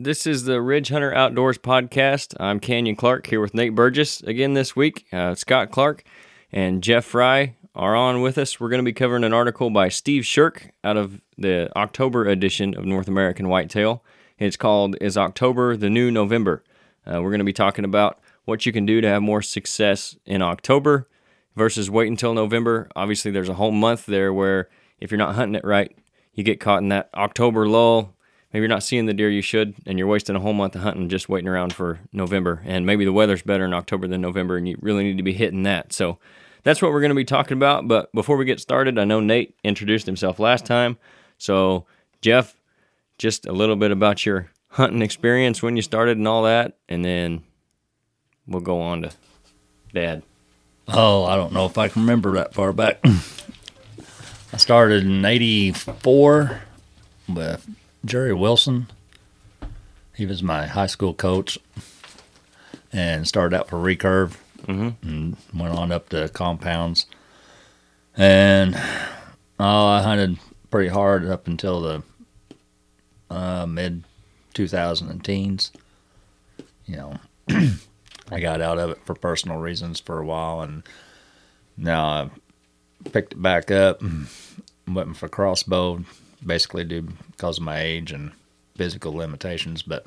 This is the Ridge Hunter Outdoors podcast. I'm Canyon Clark here with Nate Burgess again this week. Uh, Scott Clark and Jeff Fry are on with us. We're going to be covering an article by Steve Shirk out of the October edition of North American Whitetail. It's called Is October the New November? Uh, we're going to be talking about what you can do to have more success in October versus wait until November. Obviously, there's a whole month there where if you're not hunting it right, you get caught in that October lull. Maybe you're not seeing the deer you should, and you're wasting a whole month of hunting just waiting around for November. And maybe the weather's better in October than November, and you really need to be hitting that. So that's what we're going to be talking about. But before we get started, I know Nate introduced himself last time. So, Jeff, just a little bit about your hunting experience when you started and all that, and then we'll go on to Dad. Oh, I don't know if I can remember that far back. I started in 84 with Jerry Wilson. He was my high school coach and started out for recurve and went on up to compounds. And oh, I hunted pretty hard up until the uh, mid 2010s. You know, I got out of it for personal reasons for a while, and now I picked it back up. Went for crossbow, basically due because of my age and physical limitations, but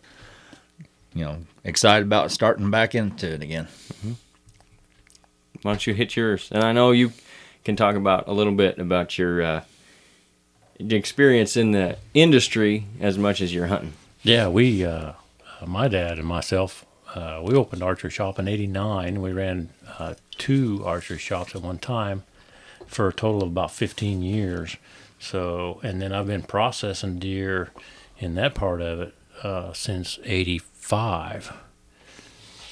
you know, excited about starting back into it again. Why don't you hit yours? And I know you can talk about a little bit about your uh, experience in the industry as much as you're hunting. Yeah, we, uh, uh, my dad and myself, uh, we opened archery shop in '89. We ran uh, two archery shops at one time for a total of about 15 years. So, and then I've been processing deer in that part of it uh, since '85.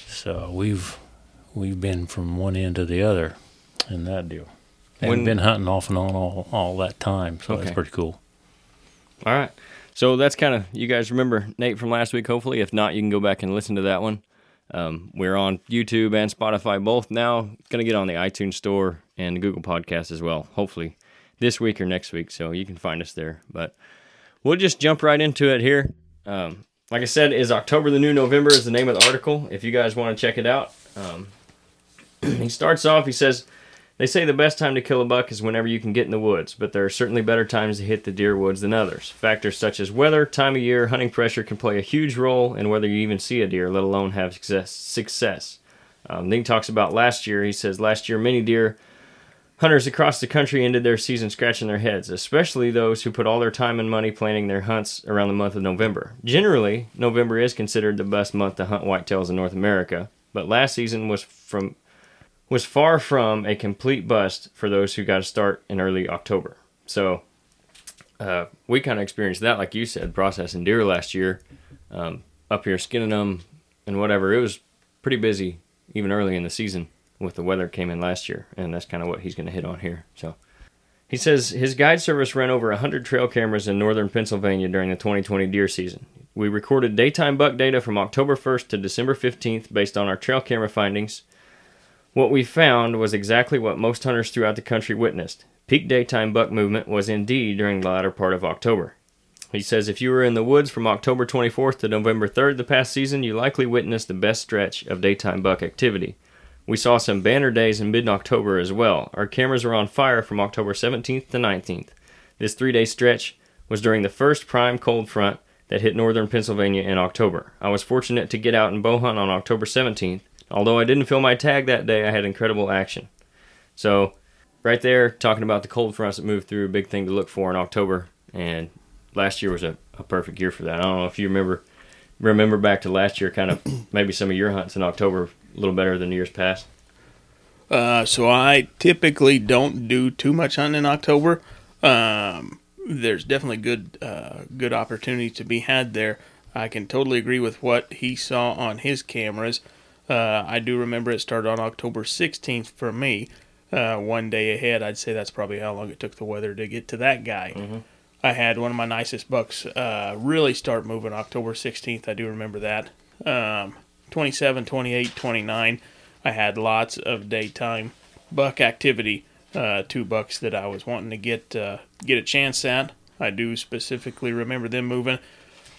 So we've we've been from one end to the other in that deal. And When- we've been hunting off and on all, all that time, so Okay. that's pretty cool. All right. So that's kind of you guys remember Nate from last week. Hopefully, if not, you can go back and listen to that one. Um, we're on YouTube and Spotify both now. Going to get on the iTunes Store and Google Podcast as well. Hopefully, this week or next week. So you can find us there. But we'll just jump right into it here. Um, like I said, is October the new November is the name of the article. If you guys want to check it out, um, he starts off. He says. They say the best time to kill a buck is whenever you can get in the woods, but there are certainly better times to hit the deer woods than others. Factors such as weather, time of year, hunting pressure can play a huge role in whether you even see a deer, let alone have success. success. Um, then he talks about last year. He says last year many deer hunters across the country ended their season scratching their heads, especially those who put all their time and money planning their hunts around the month of November. Generally, November is considered the best month to hunt whitetails in North America, but last season was from was far from a complete bust for those who got a start in early October. So uh, we kind of experienced that, like you said, processing deer last year, um, up here skinning them and whatever. It was pretty busy even early in the season with the weather came in last year, and that's kind of what he's going to hit on here. So he says his guide service ran over 100 trail cameras in northern Pennsylvania during the 2020 deer season. We recorded daytime buck data from October 1st to December 15th based on our trail camera findings. What we found was exactly what most hunters throughout the country witnessed. Peak daytime buck movement was indeed during the latter part of October. He says if you were in the woods from October 24th to November 3rd the past season, you likely witnessed the best stretch of daytime buck activity. We saw some banner days in mid October as well. Our cameras were on fire from October 17th to 19th. This three day stretch was during the first prime cold front that hit northern Pennsylvania in October. I was fortunate to get out and bow hunt on October 17th. Although I didn't fill my tag that day, I had incredible action. So, right there, talking about the cold fronts that moved through, a big thing to look for in October. And last year was a, a perfect year for that. I don't know if you remember remember back to last year, kind of maybe some of your hunts in October a little better than years past. Uh, so I typically don't do too much hunting in October. Um, there's definitely good uh, good opportunity to be had there. I can totally agree with what he saw on his cameras. Uh, I do remember it started on October 16th for me. Uh, one day ahead, I'd say that's probably how long it took the weather to get to that guy. I had one of my nicest bucks uh, really start moving October 16th. I do remember that. Um, 27, 28, 29. I had lots of daytime buck activity. Uh, two bucks that I was wanting to get uh, get a chance at. I do specifically remember them moving.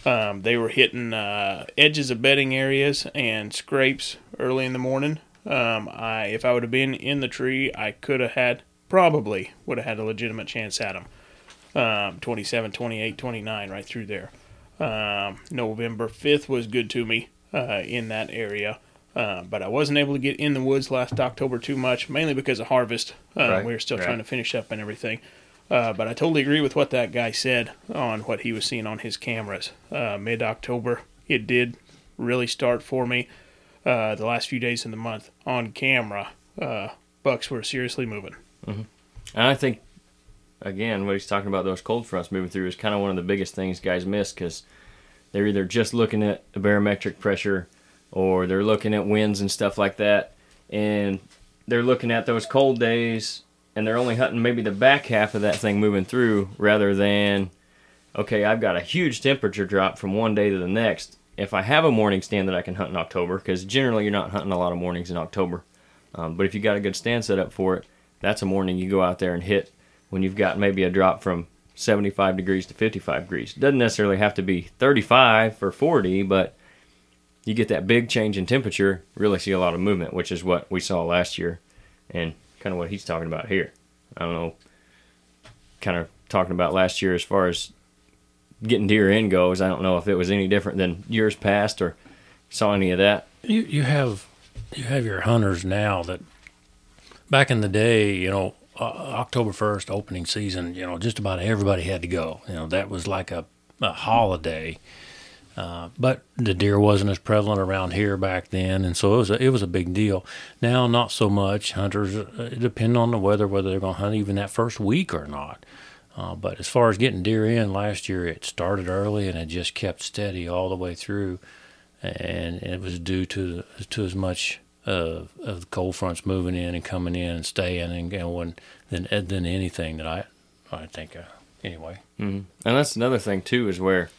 Um, they were hitting uh, edges of bedding areas and scrapes early in the morning. Um, I, if I would have been in the tree, I could have had probably would have had a legitimate chance at them. Um, 27, 28, 29, right through there. Um, November 5th was good to me uh, in that area. Uh, but I wasn't able to get in the woods last October too much, mainly because of harvest. Uh, Right, we were still right. trying to finish up and everything. Uh, but I totally agree with what that guy said on what he was seeing on his cameras. Uh, Mid October, it did really start for me. Uh, the last few days in the month on camera, uh, bucks were seriously moving. And I think, again, what he's talking about those cold fronts moving through is kind of one of the biggest things guys miss because they're either just looking at the barometric pressure or they're looking at winds and stuff like that. And they're looking at those cold days and they're only hunting maybe the back half of that thing moving through rather than, okay, I've got a huge temperature drop from one day to the next. If I have a morning stand that I can hunt in October, because generally you're not hunting a lot of mornings in October, um, but if you got a good stand set up for it, that's a morning you go out there and hit when you've got maybe a drop from 75 degrees to 55 degrees. It doesn't necessarily have to be 35 or 40, but you get that big change in temperature, really see a lot of movement, which is what we saw last year and kind of what he's talking about here. I don't know, kind of talking about last year as far as getting deer in goes. I don't know if it was any different than years past or saw any of that. You you have you have your hunters now that back in the day, you know, October first opening season, you know, just about everybody had to go. You know, that was like a, a holiday. Uh, but the deer wasn't as prevalent around here back then, and so it was a, it was a big deal. Now, not so much. Hunters uh, depend on the weather whether they're going to hunt even that first week or not. Uh, but as far as getting deer in last year, it started early and it just kept steady all the way through, and it was due to to as much of of the cold fronts moving in and coming in and staying and going than than anything that I I think uh, anyway. And that's another thing too, is where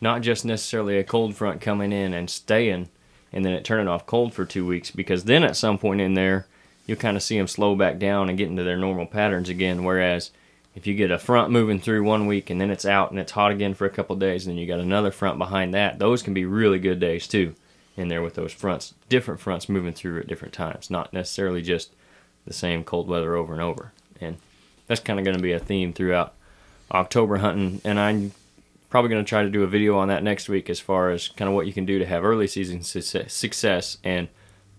not just necessarily a cold front coming in and staying, and then it turning off cold for two weeks, because then at some point in there, you'll kind of see them slow back down and get into their normal patterns again. Whereas if you get a front moving through one week and then it's out and it's hot again for a couple days, and then you got another front behind that, those can be really good days too. In there with those fronts, different fronts moving through at different times, not necessarily just the same cold weather over and over. And that's kind of going to be a theme throughout October hunting, and I'm probably going to try to do a video on that next week as far as kind of what you can do to have early season success. And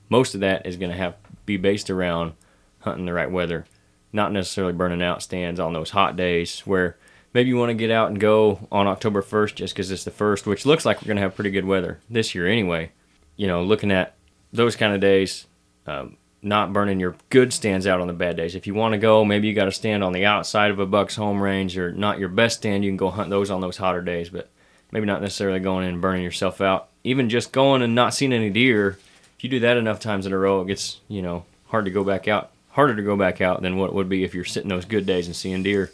most of that is going to have be based around hunting the right weather, not necessarily burning out stands on those hot days where maybe you want to get out and go on October 1st just because it's the first, which looks like we're going to have pretty good weather this year anyway. You know, looking at those kind of days, um, not burning your good stands out on the bad days. If you want to go, maybe you got to stand on the outside of a buck's home range or not your best stand. You can go hunt those on those hotter days, but maybe not necessarily going in and burning yourself out. Even just going and not seeing any deer, if you do that enough times in a row, it gets, you know, hard to go back out. Harder to go back out than what it would be if you're sitting those good days and seeing deer,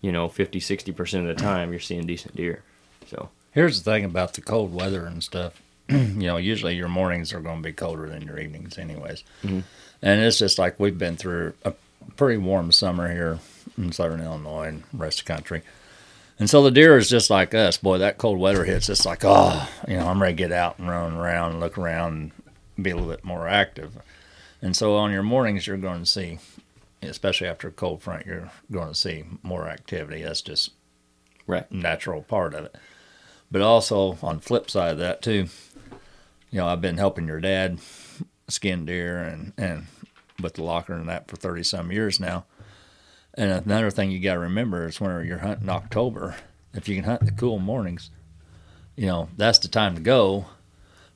you know, 50, 60% of the time you're seeing decent deer. So, Here's the thing about the cold weather and stuff. you know, usually your mornings are going to be colder than your evenings, anyways. Mm-hmm. And it's just like we've been through a pretty warm summer here in southern Illinois and rest of the country. And so the deer is just like us. Boy, that cold weather hits. It's like, oh, you know, I'm ready to get out and run around and look around and be a little bit more active. And so on your mornings, you're going to see, especially after a cold front, you're going to see more activity. That's just right. natural part of it. But also on flip side of that too, you know, I've been helping your dad skin deer and and with the locker and that for thirty some years now. And another thing you got to remember is when you're hunting October, if you can hunt the cool mornings, you know that's the time to go,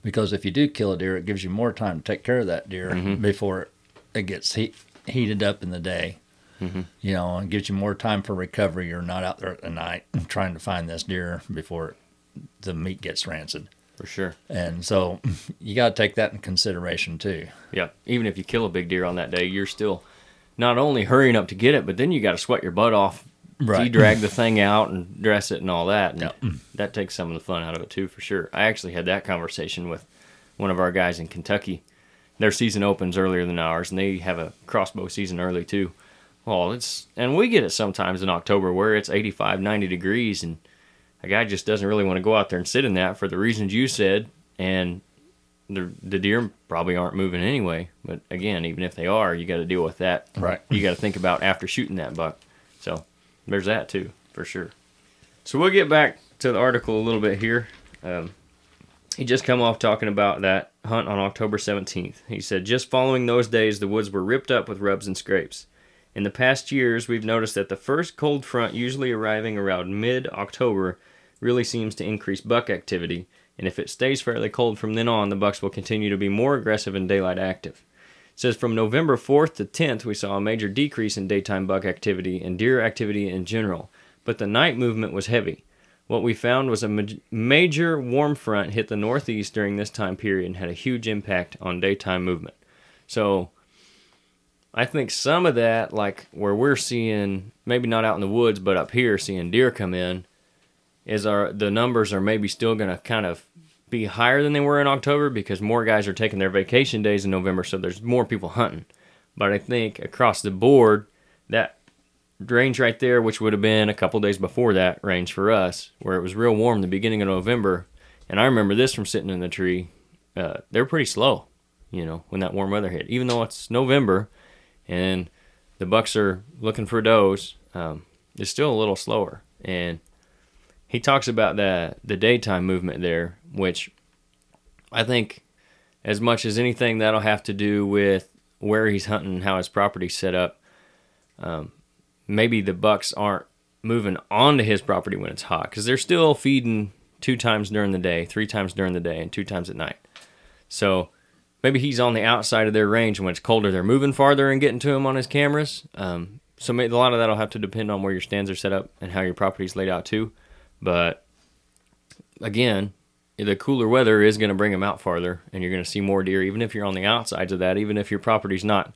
because if you do kill a deer, it gives you more time to take care of that deer mm-hmm. before it gets heat, heated up in the day mm-hmm. you know, and gives you more time for recovery. You're not out there at the night trying to find this deer before the meat gets rancid. For sure. And so you got to take that in consideration too. Yeah, even if you kill a big deer on that day, you're still not only hurrying up to get it, but then you got to sweat your butt off, Right. drag the thing out and dress it and all that. And Yeah. that takes some of the fun out of it too, for sure. I actually had that conversation with one of our guys in Kentucky. Their season opens earlier than ours, and they have a crossbow season early too. Well, it's and we get it sometimes in October where it's 85, 90 degrees, and a guy just doesn't really want to go out there and sit in that for the reasons you said, and the the deer probably aren't moving anyway. But again, even if they are, you got to deal with that. Right. You got to think about after shooting that buck. So there's that too, for sure. So we'll get back to the article a little bit here. Um, he just come off talking about that hunt on October 17th. He said, just following those days, the woods were ripped up with rubs and scrapes. In the past years, we've noticed that the first cold front, usually arriving around mid October, really seems to increase buck activity, and if it stays fairly cold from then on, the bucks will continue to be more aggressive and daylight active. It says from November 4th to 10th, we saw a major decrease in daytime buck activity and deer activity in general, but the night movement was heavy. What we found was a ma- major warm front hit the northeast during this time period and had a huge impact on daytime movement. So, I think some of that, like where we're seeing, maybe not out in the woods, but up here seeing deer come in, is our the numbers are maybe still going to kind of be higher than they were in October because more guys are taking their vacation days in November, so there's more people hunting. But I think across the board, that range right there, which would have been a couple days before that range for us, where it was real warm the beginning of November, and I remember this from sitting in the tree. Uh, they're pretty slow, you know, when that warm weather hit. Even though it's November, and the bucks are looking for does, um, it's still a little slower. And he talks about the the daytime movement there, which I think as much as anything that'll have to do with where he's hunting and how his property's set up. Um, maybe the bucks aren't moving onto his property when it's hot because they're still feeding two times during the day, three times during the day, and two times at night. So maybe he's on the outside of their range and when it's colder, they're moving farther and getting to him on his cameras. Um, so maybe a lot of that'll have to depend on where your stands are set up and how your property's laid out too. But again, the cooler weather is going to bring them out farther, and you're going to see more deer, even if you're on the outsides of that, even if your property's not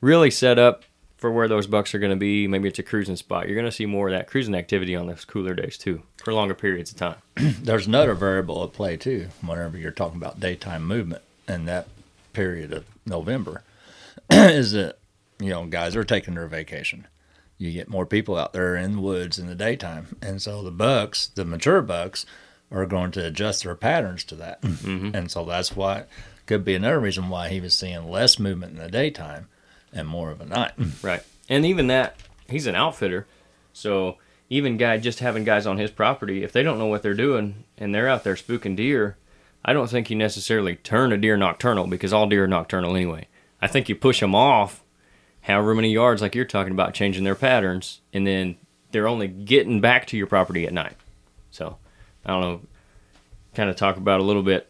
really set up for where those bucks are going to be. Maybe it's a cruising spot. You're going to see more of that cruising activity on those cooler days too, for longer periods of time. There's another variable at play too. Whenever you're talking about daytime movement in that period of November, is that you know guys are taking their vacation. You get more people out there in the woods in the daytime, and so the bucks, the mature bucks, are going to adjust their patterns to that, mm-hmm. and so that's why could be another reason why he was seeing less movement in the daytime and more of a night. Right. And even that, he's an outfitter. So even guy just having guys on his property, if they don't know what they're doing and they're out there spooking deer, I don't think you necessarily turn a deer nocturnal because all deer are nocturnal anyway. I think you push them off however many yards, like you're talking about, changing their patterns, and then they're only getting back to your property at night. So I don't know, kind of talk about a little bit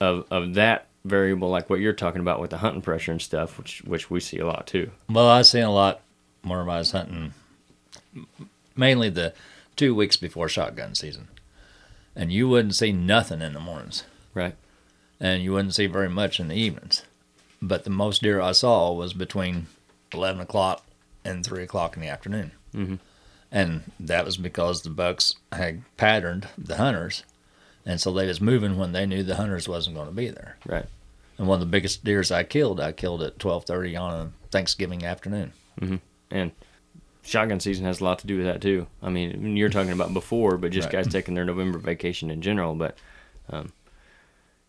of, of that variable like what you're talking about with the hunting pressure and stuff, which which we see a lot too. Well, I've seen a lot more of my hunting mainly the two weeks before shotgun season. And you wouldn't see nothing in the mornings. Right. And you wouldn't see very much in the evenings. But the most deer I saw was between 11 o'clock and 3 o'clock in the afternoon. Mhm. And that was because the bucks had patterned the hunters. And so they was moving when they knew the hunters wasn't going to be there. Right. And one of the biggest deers I killed, I killed at 12:30 on a Thanksgiving afternoon. And shotgun season has a lot to do with that too. I mean, you're talking about before, but just Right. guys taking their November vacation in general. But um,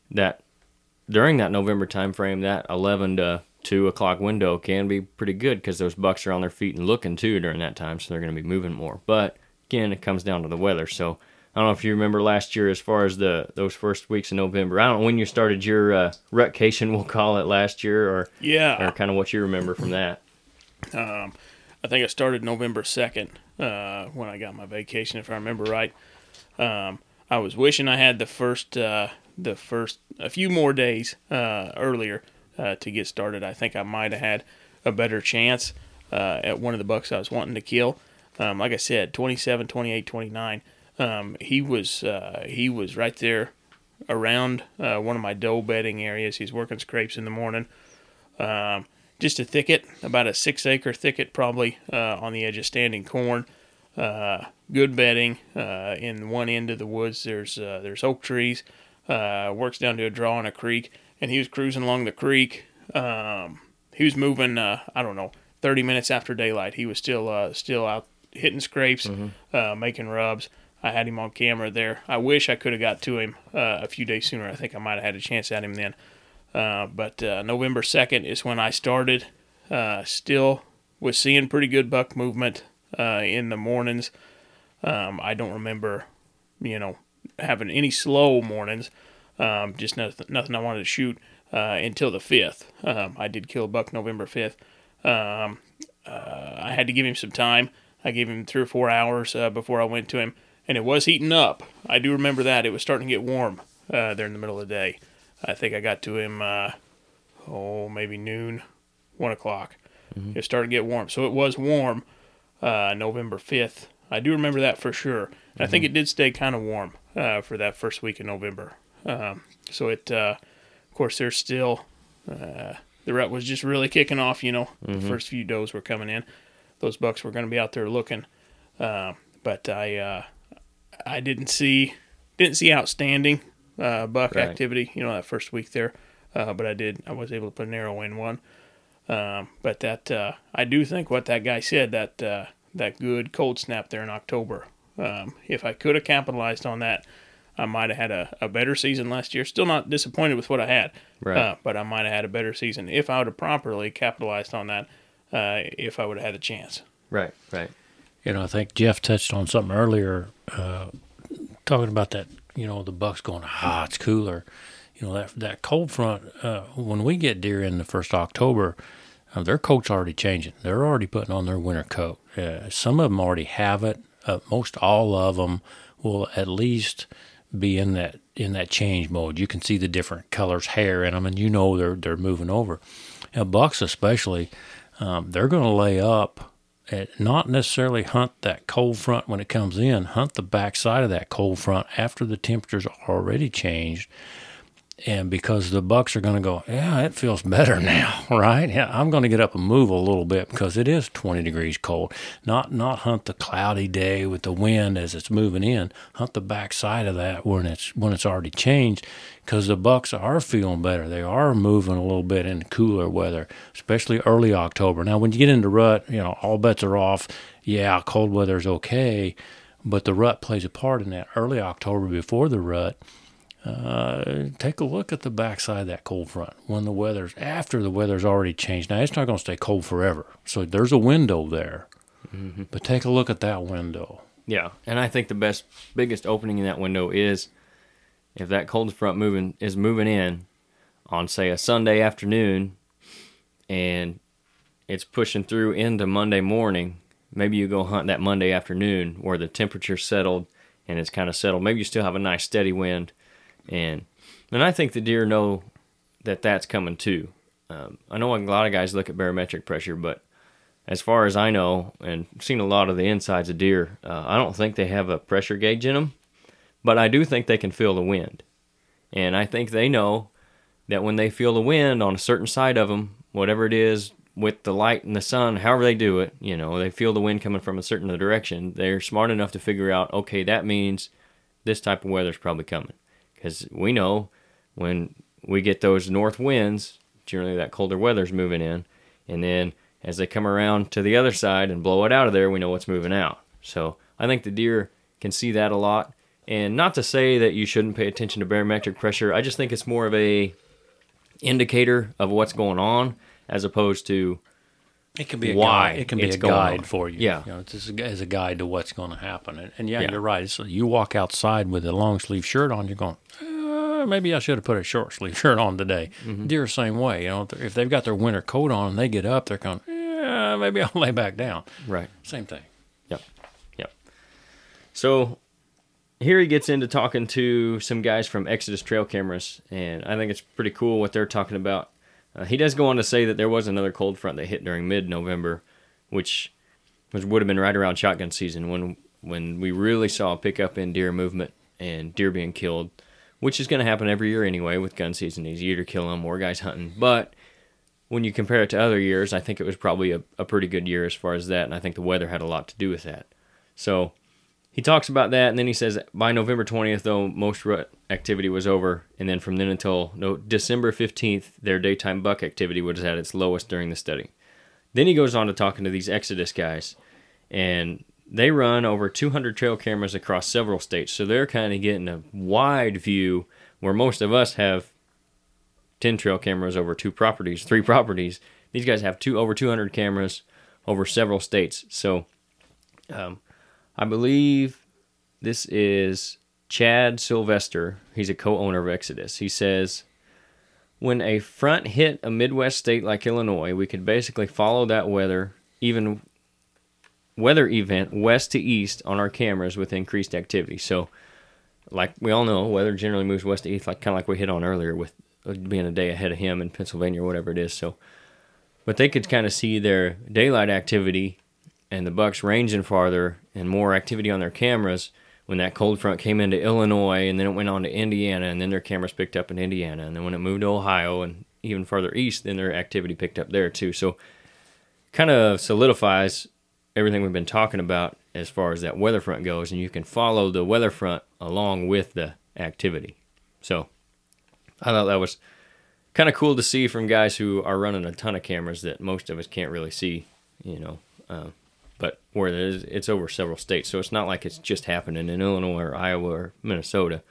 that during that November time frame, that 11 to 2 o'clock window can be pretty good because those bucks are on their feet and looking too during that time, so they're going to be moving more. But again, it comes down to the weather. So I don't know if you remember last year as far as the those first weeks in November. I don't know when you started your uh, rutcation, we'll call it last year, or Yeah. or kind of what you remember from that. Um, I think I started November 2nd uh, when I got my vacation, if I remember right. Um, I was wishing I had the first, uh, the first, a few more days uh, earlier uh, to get started. I think I might have had a better chance uh, at one of the bucks I was wanting to kill. Um, like I said, 27, 28, 29. Um, he was uh, he was right there around uh, one of my doe bedding areas. He's working scrapes in the morning. Um, just a thicket, about a six acre thicket, probably uh, on the edge of standing corn. Good bedding. In one end of the woods, there's there's oak trees. Works down to a draw in a creek, and he was cruising along the creek. Um, he was moving. Uh, I don't know, 30 minutes after daylight. He was still uh, still out hitting scrapes, uh, making rubs. I had him on camera there. I wish I could have got to him uh, a few days sooner. I think I might have had a chance at him then. Uh, but uh, November 2nd is when I started. Uh, still was seeing pretty good buck movement uh, in the mornings. Um, I don't remember, you know, having any slow mornings. Um, just nothing, nothing I wanted to shoot uh, until the 5th. Um, I did kill a buck November 5th. Um, uh, I had to give him some time. I gave him three or four hours uh, before I went to him, and it was heating up. I do remember that. It was starting to get warm uh, there in the middle of the day. I think I got to him, uh, oh, maybe noon, 1 o'clock. It started to get warm. So it was warm uh, November 5th. I do remember that for sure. And I think it did stay kind of warm uh, for that first week in November. Um, so it, uh, of course, there's still, uh, the rut was just really kicking off, you know. The first few does were coming in. Those bucks were going to be out there looking. Uh, but I, uh, I didn't see, didn't see outstanding uh, buck Right. activity, you know, that first week there. Uh, but I did, I was able to put an arrow in one. Um, but that uh, I do think what that guy said that uh, that good cold snap there in October. Um, if I could have capitalized on that, I might have had a, a better season last year. Still not disappointed with what I had, Right. uh, but I might have had a better season if I would have properly capitalized on that. Uh, if I would have had a chance. Right. Right. You know, I think Jeff touched on something earlier, uh, talking about that. You know, the bucks going, ah, it's cooler. You know that that cold front. Uh, when we get deer in the first October, uh, their coat's already changing. They're already putting on their winter coat. Uh, some of them already have it. Uh, most all of them will at least be in that in that change mode. You can see the different colors, hair in them, and you know they're they're moving over. Now, bucks especially, um, they're going to lay up and not necessarily hunt that cold front when it comes in. Hunt the back side of that cold front after the temperatures already changed. And because the bucks are going to go, yeah, it feels better now, right? Yeah, I'm going to get up and move a little bit because it is 20 degrees cold. Not not hunt the cloudy day with the wind as it's moving in. Hunt the back side of that when it's when it's already changed, because the bucks are feeling better. They are moving a little bit in cooler weather, especially early October. Now, when you get into rut, you know all bets are off. Yeah, cold weather is okay, but the rut plays a part in that. Early October before the rut uh, take a look at the backside of that cold front when the weather's after the weather's already changed. Now it's not going to stay cold forever, so there's a window there. But take a look at that window. Yeah, and I think the best, biggest opening in that window is if that cold front moving is moving in on say a Sunday afternoon, and it's pushing through into Monday morning. Maybe you go hunt that Monday afternoon where the temperature's settled and it's kind of settled. Maybe you still have a nice steady wind, and and I think the deer know that that's coming too. Um, I know a lot of guys look at barometric pressure, but as far as I know, and seen a lot of the insides of deer, uh, I don't think they have a pressure gauge in them, but I do think they can feel the wind. And I think they know that when they feel the wind on a certain side of them, whatever it is, with the light and the sun, however they do it, you know, they feel the wind coming from a certain direction, they're smart enough to figure out, okay, that means this type of weather's probably coming. Because we know when we get those north winds, generally that colder weather's moving in, and then as they come around to the other side and blow it out of there, we know what's moving out. So I think the deer can see that a lot. And not to say that you shouldn't pay attention to barometric pressure. I just think it's more of a indicator of what's going on as opposed to It can be a Why guide. It can be a guide on. for you. Yeah. you know, it's a, as a guide to what's going to happen. And, and yeah, Yeah. you're right. So you walk outside with a long sleeve shirt on, you're going. Uh, maybe I should have put a short sleeve shirt on today. Mm-hmm. Deer same way. You know, if they've got their winter coat on and they get up, they're going. Yeah, maybe I'll lay back down. right. Same thing. Yep. Yep. So here he gets into talking to some guys from Exodus Trail Cameras, and I think it's pretty cool what they're talking about. Uh, he does go on to say that there was another cold front that hit during mid-November, which which would have been right around shotgun season when when we really saw a pickup in deer movement and deer being killed, which is going to happen every year anyway with gun season. These either kill them, more guys hunting, but when you compare it to other years, I think it was probably a, a pretty good year as far as that, and I think the weather had a lot to do with that. So he talks about that, and then he says by November 20th, though, most rut activity was over, and then from then until no, December 15th, their daytime buck activity was at its lowest during the study. Then he goes on to talking to these Exodus guys, and they run over 200 trail cameras across several states, so they're kind of getting a wide view where most of us have 10 trail cameras over two properties, three properties. These guys have two over 200 cameras over several states. So, um, I believe this is Chad Sylvester. He's a co-owner of Exodus. He says, when a front hit a Midwest state like Illinois, we could basically follow that weather, even weather event west to east on our cameras with increased activity. So, like we all know, weather generally moves west to east, like kind of like we hit on earlier with uh, being a day ahead of him in Pennsylvania or whatever it is. So, but they could kind of see their daylight activity and the Bucks ranging farther and more activity on their cameras when that cold front came into Illinois and then it went on to Indiana and then their cameras picked up in Indiana and then when it moved to Ohio and even farther east then their activity picked up there too. So kind of solidifies everything we've been talking about as far as that weather front goes and you can follow the weather front along with the activity. So I thought that was kind of cool to see from guys who are running a ton of cameras that most of us can't really see, you know. Uh, but where it is, it's over several states, so it's not like it's just happening in Illinois or Iowa or Minnesota.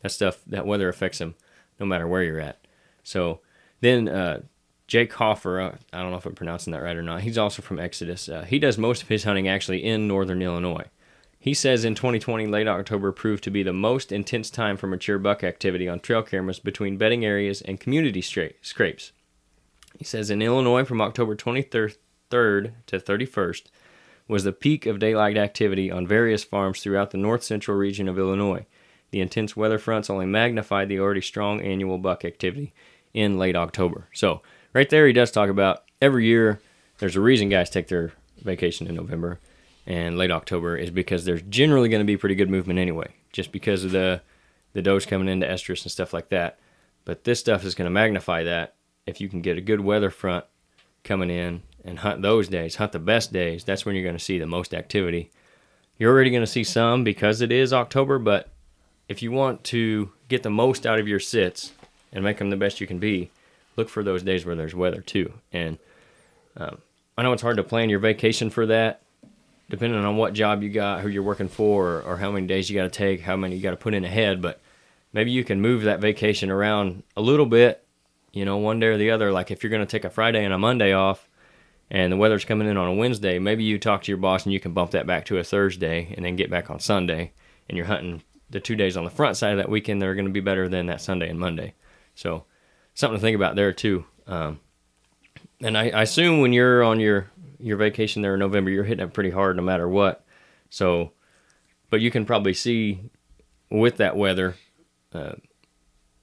That stuff, that weather affects them no matter where you're at. So then uh, Jake Hoffer, uh, I don't know if I'm pronouncing that right or not. He's also from Exodus. Uh, he does most of his hunting actually in northern Illinois. He says in 2020, late October proved to be the most intense time for mature buck activity on trail cameras between bedding areas and community stra- scrapes. He says in Illinois from October 23rd to 31st was the peak of daylight activity on various farms throughout the north central region of Illinois. The intense weather fronts only magnified the already strong annual buck activity in late October. So, right there, he does talk about every year there's a reason guys take their vacation in November and late October is because there's generally going to be pretty good movement anyway, just because of the the does coming into estrus and stuff like that. But this stuff is going to magnify that if you can get a good weather front coming in and hunt those days, hunt the best days. That's when you're going to see the most activity. You're already going to see some because it is October, but if you want to get the most out of your sits and make them the best you can be, look for those days where there's weather too. And um, I know it's hard to plan your vacation for that, depending on what job you got, who you're working for, or, or how many days you got to take, how many you got to put in ahead. But maybe you can move that vacation around a little bit, you know, one day or the other. Like if you're going to take a Friday and a Monday off, and the weather's coming in on a Wednesday, maybe you talk to your boss and you can bump that back to a Thursday and then get back on Sunday, and you're hunting the two days on the front side of that weekend that are going to be better than that Sunday and Monday. So something to think about there too. Um, and I, I assume when you're on your your vacation there in November, you're hitting it pretty hard no matter what. So, but you can probably see with that weather, uh,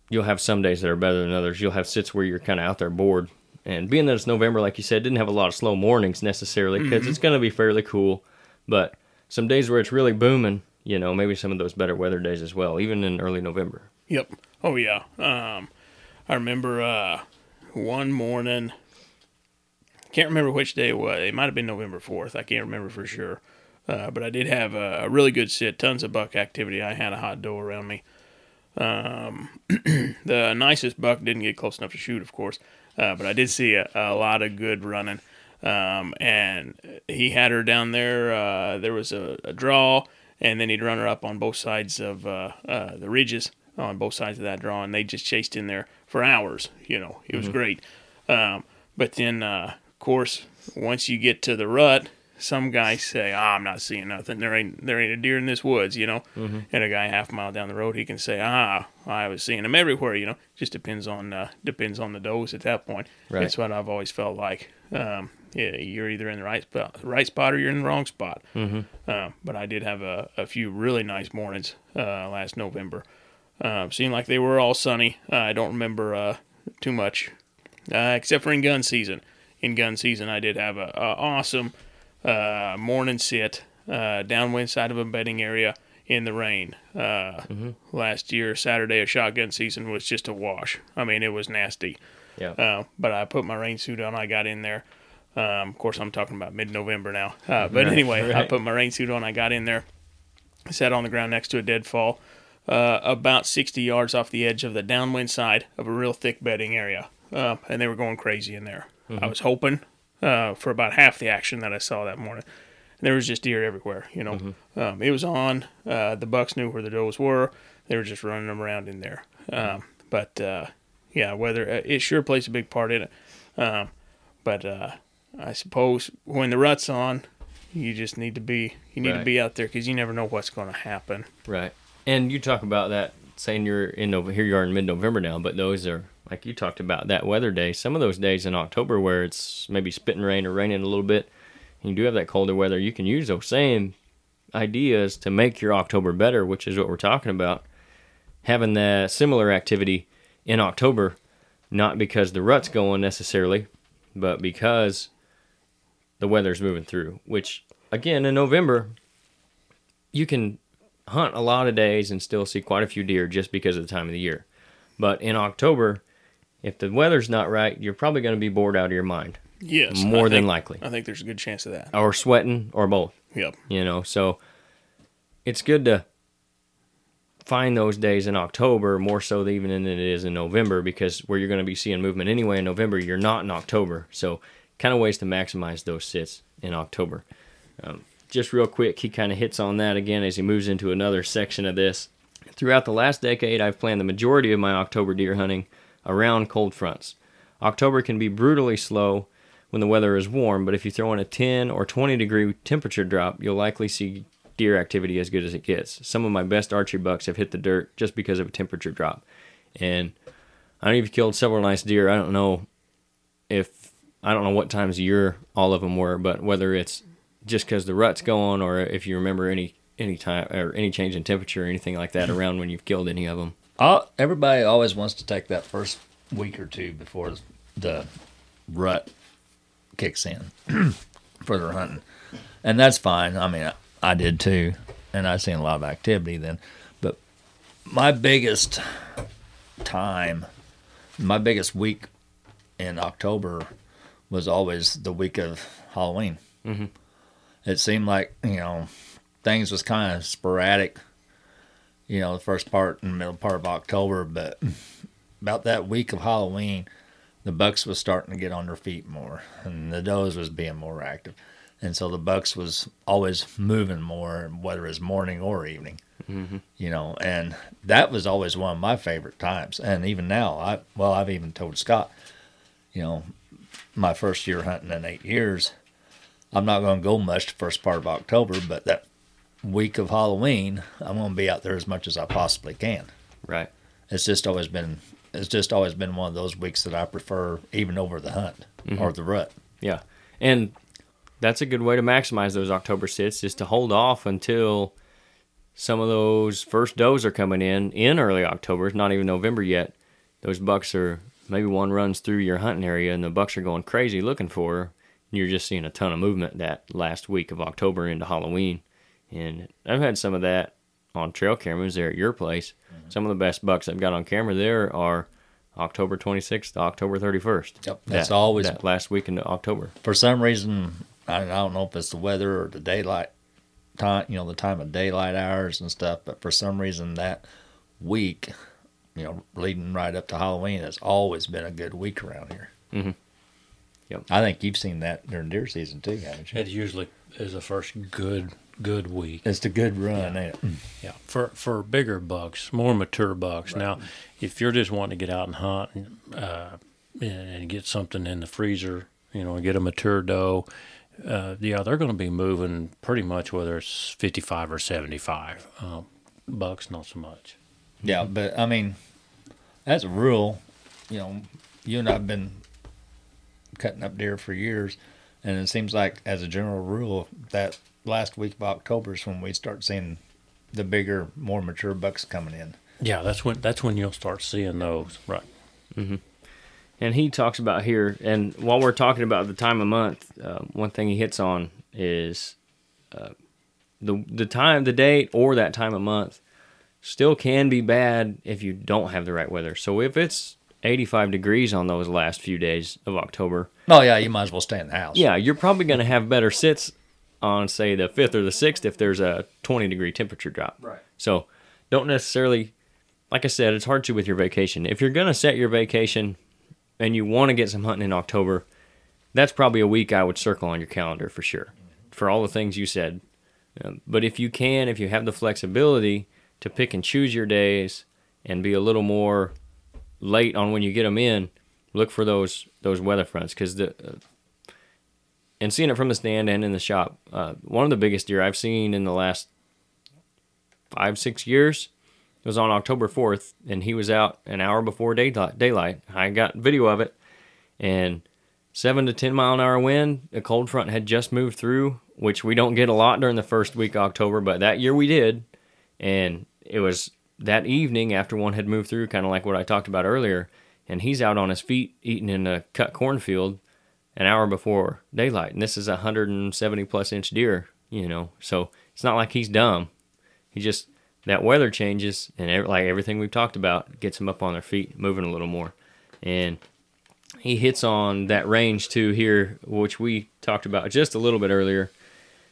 you'll have some days that are better than others. You'll have sits where you're kind of out there bored. And being that it's November, like you said, didn't have a lot of slow mornings necessarily because it's going to be fairly cool. But some days where it's really booming, you know, maybe some of those better weather days as well, even in early November. Yep. Oh yeah. Um, I remember uh, one morning. Can't remember which day it was. It might have been November fourth. I can't remember for sure. Uh, but I did have a, a really good sit. Tons of buck activity. I had a hot doe around me. Um, the nicest buck didn't get close enough to shoot, of course, uh, but I did see a, a lot of good running. Um, and he had her down there. Uh, there was a, a draw, and then he'd run her up on both sides of uh, uh, the ridges on both sides of that draw, and they just chased in there for hours. You know, it was great. Um, but then, uh, of course, once you get to the rut, some guy say, "Ah, I'm not seeing nothing. There ain't there ain't a deer in this woods," you know. And a guy half a mile down the road, he can say, "Ah, I was seeing them everywhere." You know, just depends on uh, depends on the does at that point. Right. That's what I've always felt like. Um, yeah, you're either in the right spot, right spot, or you're in the wrong spot. Mm-hmm. Uh, but I did have a, a few really nice mornings uh, last November. Uh, seemed like they were all sunny. I don't remember uh, too much, uh, except for in gun season. In gun season, I did have a, a awesome uh, morning sit uh, downwind side of a bedding area in the rain. Uh, Last year, Saturday of shotgun season was just a wash. I mean, it was nasty. Yeah. Uh, but I put my rain suit on. I got in there. Um, of course, I'm talking about mid-November now. Uh, but anyway, I put my rain suit on. I got in there. Sat on the ground next to a deadfall, uh, about 60 yards off the edge of the downwind side of a real thick bedding area, uh, and they were going crazy in there. I was hoping uh, for about half the action that I saw that morning. and there was just deer everywhere. You know, Mm-hmm. um, it was on. Uh, the bucks knew where the does were. They were just running them around in there. Um, but uh, yeah, weather uh, it sure plays a big part in it. Um, but uh, I suppose when the rut's on, you just need to be you need to be out there because you never know what's going to happen. Right. And you talk about that saying you're in November, here you are in mid November now, but those are like you talked about that weather day. Some of those days in October where it's maybe spitting rain or raining a little bit, and you do have that colder weather, you can use those same ideas to make your October better, which is what we're talking about. Having that similar activity in October, not because the rut's going necessarily, but because the weather's moving through, which again in November you can hunt a lot of days and still see quite a few deer just because of the time of the year. But in October, if the weather's not right, you're probably going to be bored out of your mind, Yes, more I than think- likely, I think there's a good chance of that. or sweating, or both. Yep. You know, so it's good to find those days in October more so even than it is in November because where you're going to be seeing movement anyway in November, you're not in October. So, kind of ways to maximize those sits in October. Um, just real quick, he kind of hits on that again as he moves into another section of this. Throughout the last decade, I've planned the majority of my October deer hunting around cold fronts. October can be brutally slow when the weather is warm, but if you throw in a 10 or 20 degree temperature drop, you'll likely see deer activity as good as it gets. Some of my best archery bucks have hit the dirt just because of a temperature drop. And I know you've killed several nice deer. I don't know if I don't know what times of year all of them were, but whether it's just because the rut's going or if you remember any any time or any change in temperature or anything like that around when you've killed any of them. Uh, everybody always wants to take that first week or two before the rut kicks in for their hunting, and that's fine. I mean, I, I did too, and I seen a lot of activity then. But my biggest time, my biggest week in October was always the week of Halloween. Mm-hmm. It seemed like you know things was kind of sporadic you know, the first part and middle part of October, but about that week of Halloween, the bucks was starting to get on their feet more, and the does was being more active, and so the bucks was always moving more, whether it's morning or evening, mm-hmm. you know, and that was always one of my favorite times, and even now, I well, I've even told Scott, you know, my first year hunting in eight years, I'm not going to go much the first part of October, but that week of Halloween, I'm going to be out there as much as I possibly can. Right. It's just always been it's just always been one of those weeks that I prefer even over the hunt mm-hmm. or the rut. Yeah. And that's a good way to maximize those October sits is to hold off until some of those first does are coming in in early October. It's not even November yet. Those bucks are maybe one runs through your hunting area and the bucks are going crazy looking for her. You're just seeing a ton of movement that last week of October into Halloween. And I've had some of that on trail cameras there at your place. Some of the best bucks I've got on camera there are October 26th to October 31st. Yep, that's That- always- that last week in October. For some reason, I, I don't know if it's the weather or the daylight time, you know, the time of daylight hours and stuff, but for some reason that week, you know, leading right up to Halloween has always been a good week around here. Mhm. Yep. I think you've seen that during deer season too, haven't you? It usually is the first good good week. It's a good run, ain't it? Yeah, for for bigger bucks, more mature bucks. Now, if you're just wanting to get out and hunt and, uh, and, and get something in the freezer, you know, and get a mature doe, uh, yeah, they're going to be moving pretty much whether it's 55 or 75. Um, bucks, not so much. Yeah, but I mean, as a rule, you know, you and I've been cutting up deer for years, and it seems like, as a general rule, that last week of October is when we start seeing the bigger, more mature bucks coming in. Yeah, that's when that's when you'll start seeing those. Right. And he talks about here, and while we're talking about the time of month, uh, one thing he hits on is uh, the the time, the date, or that time of month still can be bad if you don't have the right weather. So if it's 85 degrees on those last few days of October, Oh yeah, you might as well stay in the house. yeah, you're probably going to have better sits on, say, the 5th or the 6th if there's a 20 degree temperature drop. Right. So don't necessarily, like I said, it's hard to with your vacation. If you're going to set your vacation and you want to get some hunting in October, that's probably a week I would circle on your calendar for sure. for all the things you said. Um, but if you can, if you have the flexibility to pick and choose your days and be a little more late on when you get them in, look for those those weather fronts because the uh, and seeing it from the stand and in the shop, uh, one of the biggest deer I've seen in the last five six years was on October fourth, and he was out an hour before daylight. Daylight. I got video of it, and seven to ten mile an hour wind. A cold front had just moved through, which we don't get a lot during the first week of October, but that year we did, and it was that evening after one had moved through, kind of like what I talked about earlier, and he's out on his feet eating in a cut cornfield an hour before daylight, and this is a 170 plus inch deer, you know, so it's not like he's dumb. He just that weather changes, and every, like everything we've talked about, gets him up on their feet, moving a little more, and he hits on that range too here, which we talked about just a little bit earlier.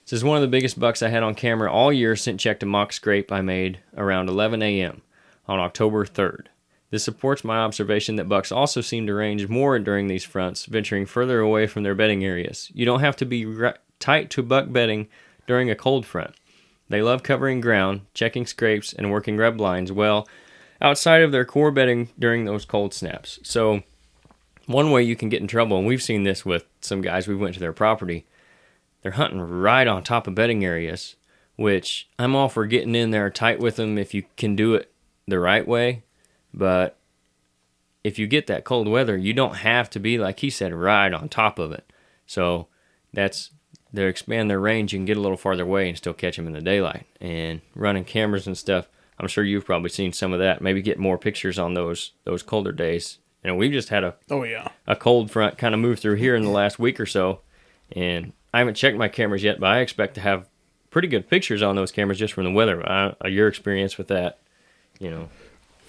This is one of the biggest bucks I had on camera all year since checked a mock scrape I made around 11 a.m. on October 3rd. This supports my observation that bucks also seem to range more during these fronts, venturing further away from their bedding areas. You don't have to be re- tight to buck bedding during a cold front. They love covering ground, checking scrapes, and working rub lines well outside of their core bedding during those cold snaps. So, one way you can get in trouble, and we've seen this with some guys we went to their property, they're hunting right on top of bedding areas, which I'm all for getting in there tight with them if you can do it the right way. But if you get that cold weather, you don't have to be, like he said, right on top of it. So that's they expand their range. You can get a little farther away and still catch them in the daylight. And running cameras and stuff, I'm sure you've probably seen some of that. Maybe get more pictures on those those colder days. And we've just had a Oh yeah. a cold front kind of move through here in the last week or so, and I haven't checked my cameras yet, but I expect to have pretty good pictures on those cameras just from the weather. Uh, your experience with that, you know?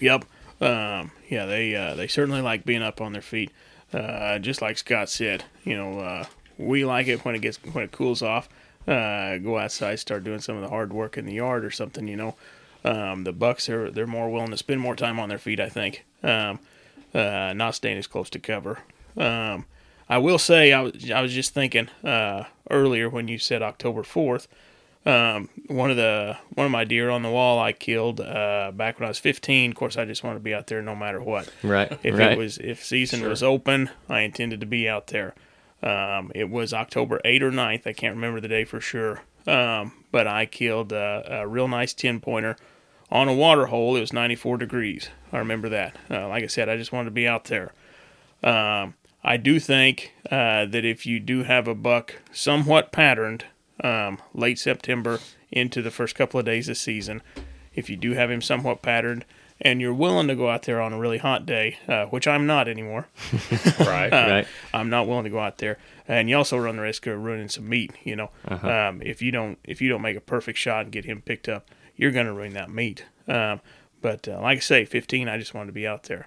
Yep. Um, yeah, they uh, they certainly like being up on their feet. Uh, just like Scott said, you know, uh, we like it when it gets when it cools off. Uh, go outside, start doing some of the hard work in the yard or something. You know, um, the bucks are they're more willing to spend more time on their feet. I think, um, uh, not staying as close to cover. Um, I will say, I was I was just thinking uh, earlier when you said October fourth. Um, one of the one of my deer on the wall I killed uh, back when I was 15. Of course, I just wanted to be out there no matter what. Right. If right. it was if season was open, I intended to be out there. Um, it was October 8th or 9th. I can't remember the day for sure. Um, but I killed a, a real nice 10 pointer on a water hole. It was 94 degrees. I remember that. Uh, like I said, I just wanted to be out there. Um, I do think uh, that if you do have a buck somewhat patterned um, late September into the first couple of days of season, if you do have him somewhat patterned and you're willing to go out there on a really hot day, uh, which I'm not anymore, Right. right. I'm not willing to go out there. And you also run the risk of ruining some meat. You know, um, if you don't if you don't make a perfect shot and get him picked up, you're going to ruin that meat. Um, but uh, like I say, 15, I just wanted to be out there.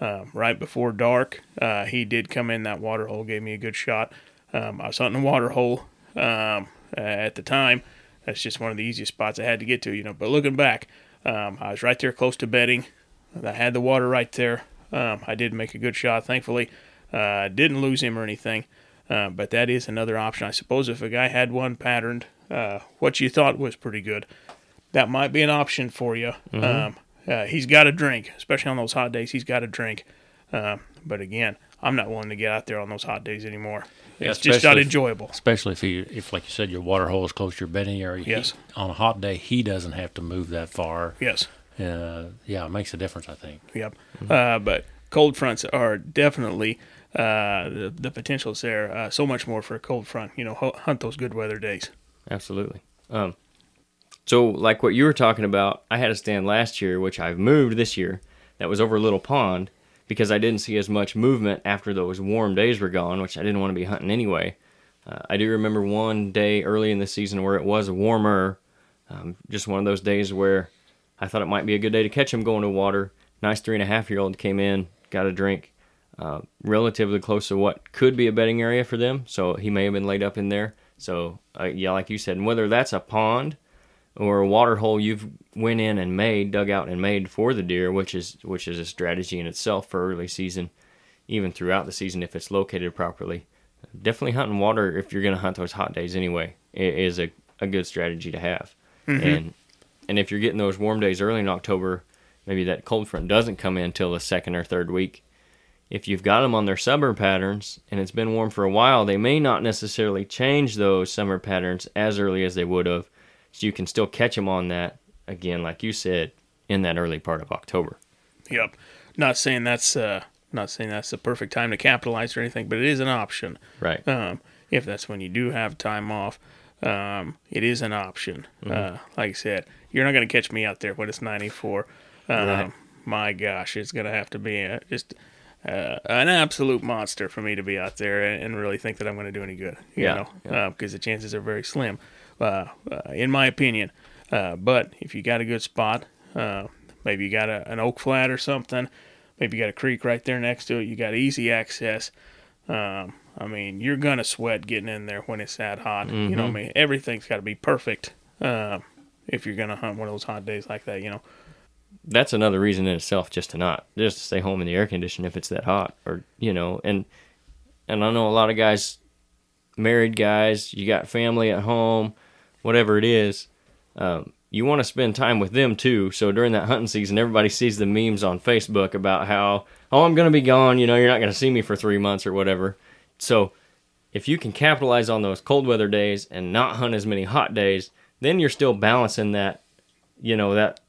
Um, right before dark, uh, he did come in that water hole, gave me a good shot. Um, I was hunting a water hole um, at the time. That's just one of the easiest spots I had to get to, you know. But looking back, um, I was right there close to bedding. I had the water right there. Um, I did make a good shot, thankfully. Uh, didn't lose him or anything. Uh, but that is another option. I suppose if a guy had one patterned, uh, what you thought was pretty good, that might be an option for you. Um, uh, he's got to drink, especially on those hot days. He's got to drink. Um, but again, I'm not willing to get out there on those hot days anymore. Yeah, It's just not especially if- enjoyable. Especially if you, if like you said, your water hole is close to your bedding area. He- Yes. on a hot day, he doesn't have to move that far. Yes. Uh, yeah, it makes a difference, I think. Yep. Uh, but cold fronts are definitely uh, the, the potential's there. Uh, so much more for a cold front. You know, hunt those good weather days. Absolutely. Um, so, like what you were talking about, I had a stand last year, which I've moved this year. That was over a little pond because I didn't see as much movement after those warm days were gone, which I didn't want to be hunting anyway. Uh, I do remember one day early in the season where it was warmer, um, just one of those days where I thought it might be a good day to catch him going to water. Nice three and a half year old came in, got a drink, uh, relatively close to what could be a bedding area for them. So he may have been laid up in there. So uh, yeah, like you said, and whether that's a pond or a water hole you've went in and made, dug out and made for the deer, which is which is a strategy in itself for early season, even throughout the season if it's located properly. definitely hunting water if you're going to hunt those hot days anyway is a, a good strategy to have. Mm-hmm. And and if you're getting those warm days early in October, maybe that cold front doesn't come in till the second or third week. If you've got them on their summer patterns and it's been warm for a while, they may not necessarily change those summer patterns as early as they would have. So you can still catch them on that again, like you said, in that early part of October. Yep. Not saying that's uh, not saying that's the perfect time to capitalize or anything, but it is an option. Right. Um, if that's when you do have time off, um, it is an option. Uh, like I said, you're not going to catch me out there when it's 94. Um, Right. My gosh, it's going to have to be a, just uh, an absolute monster for me to be out there and, and really think that I'm going to do any good. You Yeah, know, yeah. because the chances are very slim, uh, uh, in my opinion. Uh, but if you got a good spot, uh, maybe you got a, an oak flat or something, maybe you got a creek right there next to it, you got easy access. Um, I mean, you're gonna sweat getting in there when it's that hot. You know, what I mean, everything's got to be perfect uh, if you're gonna hunt one of those hot days like that. You know, that's another reason in itself just to not just to stay home in the air condition if it's that hot or you know and and i know a lot of guys married guys you got family at home whatever it is um, you want to spend time with them too so during that hunting season everybody sees the memes on facebook about how oh i'm going to be gone you know you're not going to see me for three months or whatever so if you can capitalize on those cold weather days and not hunt as many hot days then you're still balancing that you know that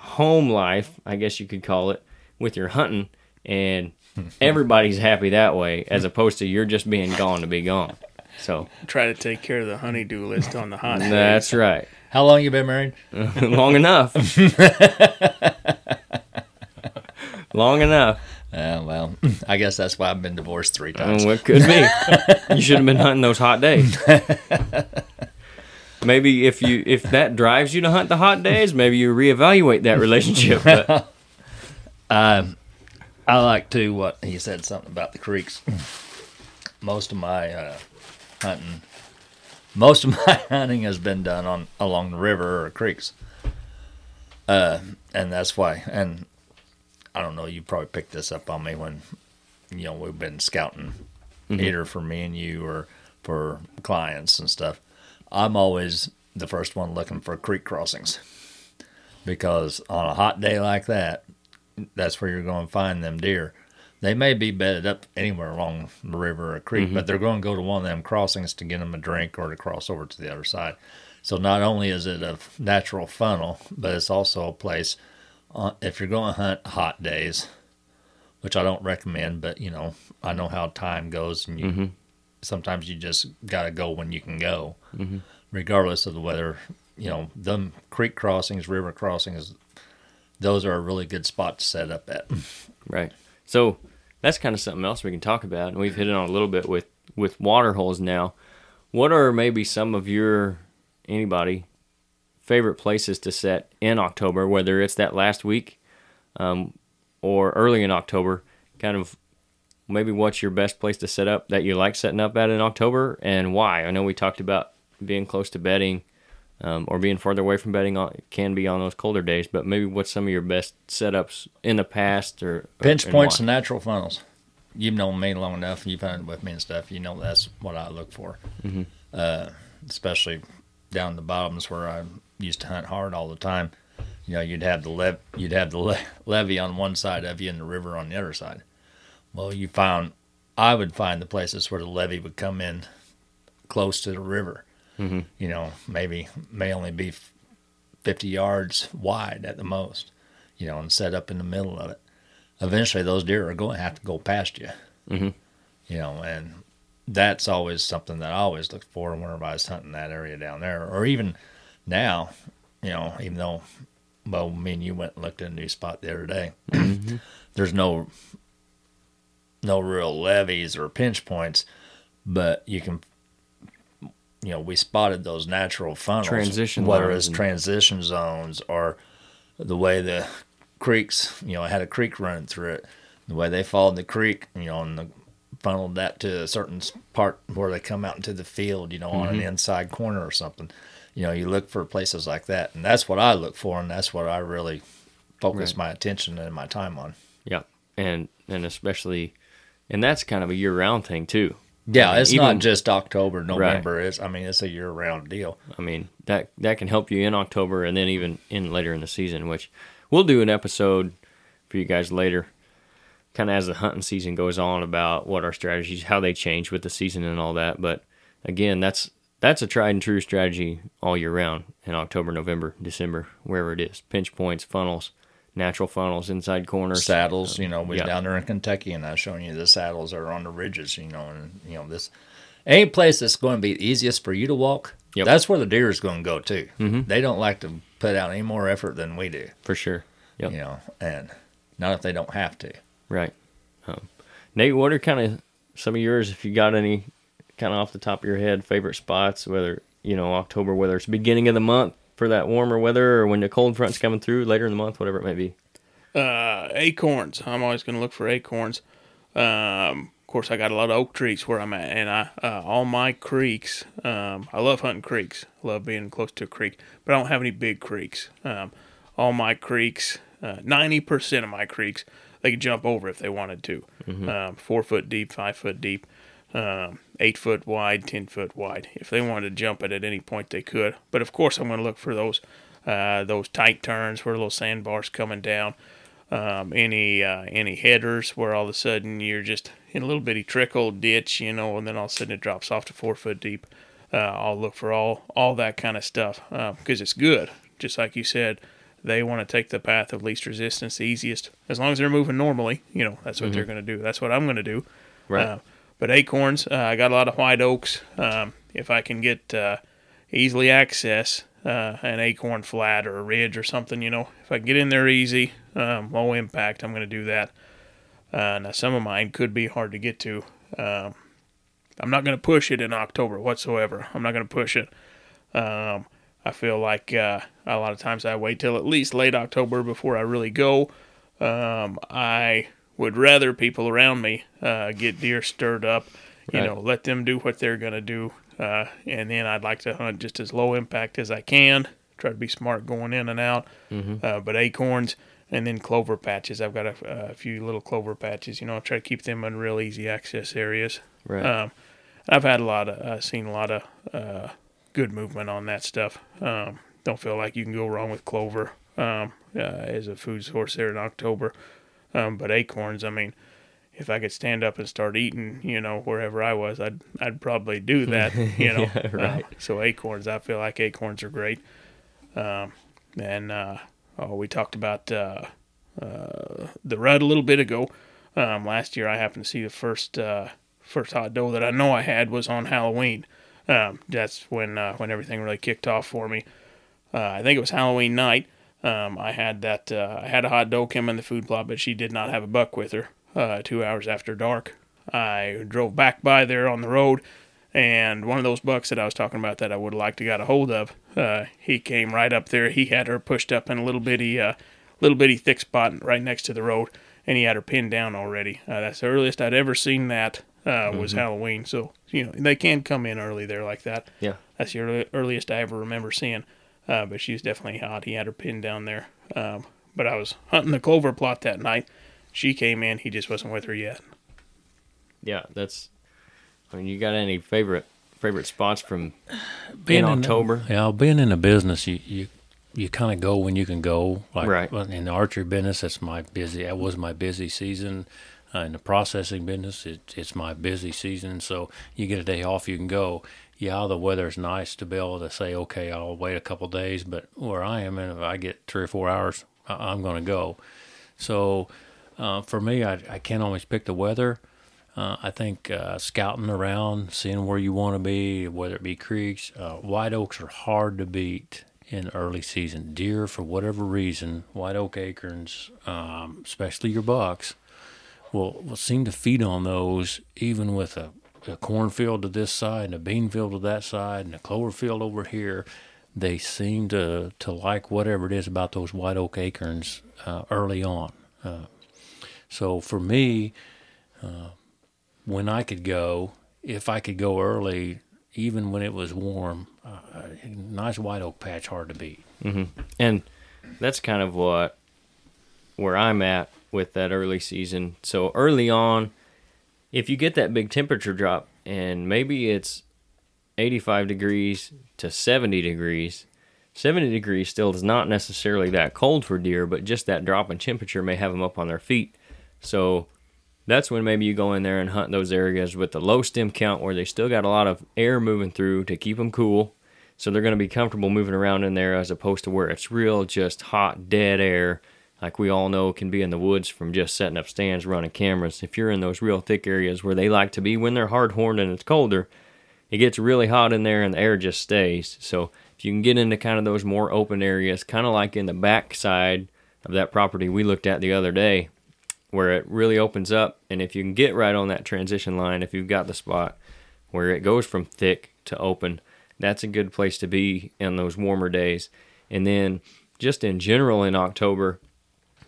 home life, I guess you could call it, with your hunting, and everybody's happy that way, as opposed to you're just being gone to be gone. So try to take care of the honeydew list on the hot days. that's right. How long you been married? Long enough. Long enough. Uh, well, I guess that's why I've been divorced three times. it could be. You should have been hunting those hot days. Maybe if you if that drives you to hunt the hot days, maybe you reevaluate that relationship. But I like to what he said something about the creeks. Most of my uh, hunting, most of my hunting has been done on along the river or creeks, uh, and that's why. And I don't know, you probably picked this up on me when you know we've been scouting, either for me and you or for clients and stuff. I'm always the first one looking for creek crossings because on a hot day like that, that's where you're going to find them deer. They may be bedded up anywhere along the river or creek, mm-hmm. but they're going to go to one of them crossings to get them a drink or to cross over to the other side. So not only is it a natural funnel, but it's also a place. Uh, if you're going to hunt hot days, which I don't recommend, but you know I know how time goes, and you mm-hmm. sometimes you just got to go when you can go, mm-hmm. regardless of the weather. You know, them creek crossings, river crossings, those are a really good spot to set up at. Right. So that's kind of something else we can talk about, and we've hit it on a little bit with with water holes now. What are maybe some of your anybody favorite places to set in October, whether it's that last week um, or early in October? Kind of maybe what's your best place to set up that you like setting up at in October, and why? I know we talked about being close to bedding. Um, or being farther away from bedding on, can be on those colder days, but maybe what's some of your best setups in the past or Pinch and points and natural funnels. You've known me long enough. You've hunted with me and stuff. You know that's what I look for. Uh, especially down the bottoms where I used to hunt hard all the time. You know, you'd have the lev- you'd have the le- levee on one side of you and the river on the other side. Well, you found I would find the places where the levee would come in close to the river. You know, maybe may only be fifty yards wide at the most. You know, and set up in the middle of it eventually those deer are going to have to go past you. Mhm. You know, and that's always something that I always look for whenever I was hunting that area down there, or even now. You know, even though, well, me and you went and looked at a new spot the other day. There's no, no real levees or pinch points, but you can. You know, we spotted those natural funnels, Transition whether it's transition zones or the way the creeks, you know, had a creek running through it. The way they followed the creek, you know, and the, funneled that to a certain part where they come out into the field, you know, on an mm-hmm. inside corner or something. You know, you look for places like that, and that's what I look for, and that's what I really focus Right. my attention and my time on. Yeah, and and especially, and that's kind of a year round thing too. Yeah, I mean, it's even- not just October, November. It's I mean it's a year round deal. I mean, that that can help you in October and then even in later in the season, which we'll do an episode for you guys later, kind of as the hunting season goes on about what our strategies, how they change with the season and all that. But again, that's that's a tried and true strategy all year round in October, November, December, wherever it is. Pinch points, funnels, natural funnels, inside corners. Saddles, you know, we yeah. down there in Kentucky and I was showing you the saddles are on the ridges, you know, and you know this any place that's going to be easiest for you to walk. Yep. That's where the deer is going to go too. Mm-hmm. They don't like to put out any more effort than we do, For sure. Yep. you know, and not if they don't have to. Right. Um, Nate, what are kind of some of yours, if you got any kind of off the top of your head, favorite spots, whether, you know, October, whether it's beginning of the month for that warmer weather or when the cold front's coming through later in the month, whatever it may be. Uh, acorns. I'm always going to look for acorns. Um, of course, I got a lot of oak trees where I'm at, and I uh, all my creeks. Um, I love hunting creeks. love being close to a creek, but I don't have any big creeks. Um, all my creeks, uh, ninety percent of my creeks, they could jump over if they wanted to. Um, four foot deep, five foot deep, um, eight foot wide, ten foot wide. If they wanted to jump it at any point, they could. But of course, I'm going to look for those uh, those tight turns where little sandbars coming down um, any uh, any headers where all of a sudden you're just in a little bitty trickle ditch, you know, and then all of a sudden it drops off to four foot deep. Uh, I'll look for all all that kind of stuff because it's good. Just like you said, they want to take the path of least resistance, the easiest. As long as they're moving normally, you know, that's what they're going to do. That's what I'm going to do. Right. But acorns, uh, I got a lot of white oaks. Um, if I can get uh, easily access uh, an acorn flat or a ridge or something, you know, if I get in there easy, um, low impact, I'm going to do that. Uh, now, some of mine could be hard to get to. Um, I'm not going to push it in October whatsoever. I'm not going to push it. Um, I feel like uh, a lot of times I wait till at least late October before I really go. Um, I would rather people around me uh, get deer stirred up, you Right. know, let them do what they're going to do. Uh, and then I'd like to hunt just as low impact as I can. Try to be smart going in and out. Uh, but acorns and then clover patches. I've got a, a few little clover patches. You know, I try to keep them in real easy access areas. Right. Um, I've had a lot of, uh, seen a lot of uh, good movement on that stuff. Um, don't feel like you can go wrong with clover um, uh, as a food source there in October. Um, but acorns, I mean, if I could stand up and start eating, you know, wherever I was, I'd I'd probably do that, you know. Yeah, right. Uh, so acorns, I feel like acorns are great. Um, and uh, oh, we talked about uh, uh, the rut a little bit ago. Um, last year, I happened to see the first uh, first hot doe that I know I had was on Halloween. Um, that's when uh, when everything really kicked off for me. Uh, I think it was Halloween night. Um, I had that uh, I had a hot come in the food plot, but she did not have a buck with her. Uh, two hours after dark, I drove back by there on the road, and one of those bucks that I was talking about that I would have liked to got a hold of, uh, he came right up there. He had her pushed up in a little bitty, uh, little bitty thick spot right next to the road, and he had her pinned down already. Uh, that's the earliest I'd ever seen that uh, was Halloween. So you know they can come in early there like that. Yeah. That's the early, earliest I ever remember seeing. Uh, but she was definitely hot. He had her pinned down there. Um, but I was hunting the clover plot that night. She came in. He just wasn't with her yet. Yeah, that's. I mean, you got any favorite favorite spots from Being in October? yeah, being in a business, you you, you kind of go when you can go. Like Right. in the archery business, that's my busy. That was my busy season. Uh, in the processing business, it, it's my busy season. So you get a day off, you can go. Yeah, the weather's nice to be able to say, okay, I'll wait a couple days. But where I am, and if I get three or four hours, I, I'm going to go. So uh, for me, I, I can't always pick the weather. Uh, I think uh, scouting around, seeing where you want to be, whether it be creeks, uh, white oaks are hard to beat in early season. Deer, for whatever reason, white oak acorns, um, especially your bucks, will will seem to feed on those, even with a, a cornfield to this side and a bean field to that side and a clover field over here. They seem to to like whatever it is about those white oak acorns uh, early on. Uh, so for me, when I could go, if I could go early, even when it was warm, uh, nice white oak patch hard to beat. And that's kind of what where I'm at with that early season. So early on, if you get that big temperature drop and maybe it's 85 degrees to 70 degrees. 70 degrees still is not necessarily that cold for deer, but just that drop in temperature may have them up on their feet. So that's when maybe you go in there and hunt those areas with the low stem count where they still got a lot of air moving through to keep them cool. So they're going to be comfortable moving around in there as opposed to where it's real, just hot, dead air, like we all know can be in the woods from just setting up stands, running cameras. If you're in those real thick areas where they like to be when they're hard horned and it's colder, it gets really hot in there and the air just stays. So if you can get into kind of those more open areas, kind of like in the back side of that property we looked at the other day, where it really opens up, and if you can get right on that transition line, if you've got the spot where it goes from thick to open, that's a good place to be in those warmer days. And then just in general in October,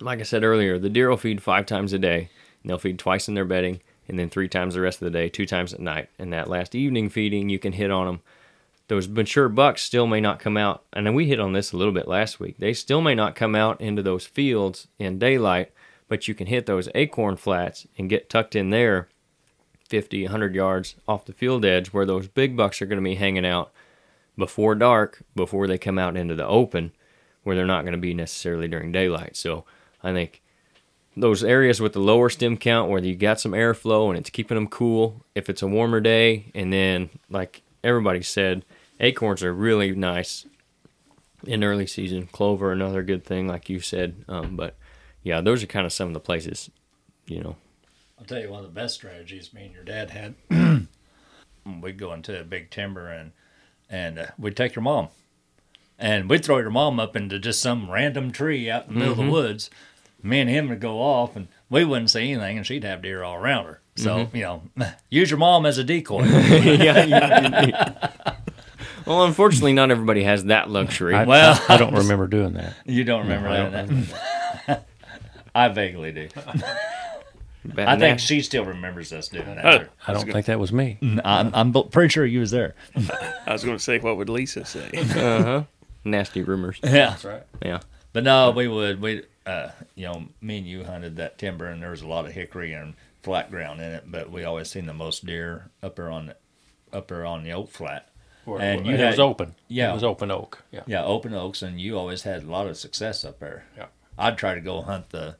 like I said earlier, the deer will feed five times a day. And they'll feed twice in their bedding and then three times the rest of the day, two times at night. And that last evening feeding, you can hit on them. Those mature bucks still may not come out. And we hit on this a little bit last week. They still may not come out into those fields in daylight, but you can hit those acorn flats and get tucked in there 50, 100 yards off the field edge where those big bucks are going to be hanging out before dark, before they come out into the open, where they're not going to be necessarily during daylight. So I think those areas with the lower stem count where you got some airflow and it's keeping them cool if it's a warmer day and then like everybody said acorns are really nice in early season clover another good thing like you said um, but yeah those are kind of some of the places you know I'll tell you one of the best strategies me and your dad had. we'd go into a big timber and and uh, we'd take your mom, and we'd throw your mom up into just some random tree out in the middle of the woods. Me and him would go off, and we wouldn't see anything, and she'd have deer all around her. So you know, use your mom as a decoy. yeah, you- you- well unfortunately not everybody has that luxury I, Well- I, I don't remember doing that. you don't remember I that? don't that? I vaguely do. Bad I think she still remembers us doing that. Uh, I don't think that was me. I'm, I'm pretty sure you was there. I was going to say, what would Lisa say? uh-huh nasty rumors Yeah. That's right. yeah But no, we would we uh you know, me and you hunted that timber and there was a lot of hickory and flat ground in it, but we always seen the most deer up there on the up there on the oak flat. And you it had- was open. Yeah. It was open oak. Yeah. Yeah, open oaks and you always had a lot of success up there. Yeah. I'd try to go hunt the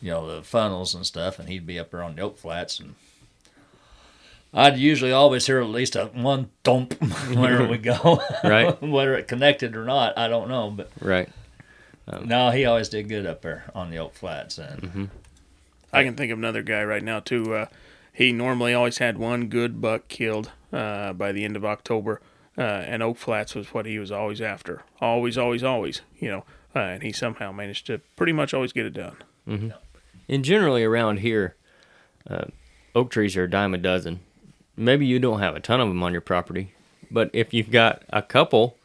you know, the funnels and stuff and he'd be up there on the oak flats and I'd usually always hear at least a one thump wherever we go. Right. Whether it connected or not, I don't know. But right no, he always did good up there on the oak flats and I can think of another guy right now too. Uh, he normally always had one good buck killed uh, by the end of October, uh, and Oak Flats was what he was always after. Always, always, always. You know, uh, and he somehow managed to pretty much always get it done. and generally around here, uh, oak trees are a dime a dozen. Maybe you don't have a ton of them on your property, but if you've got a couple,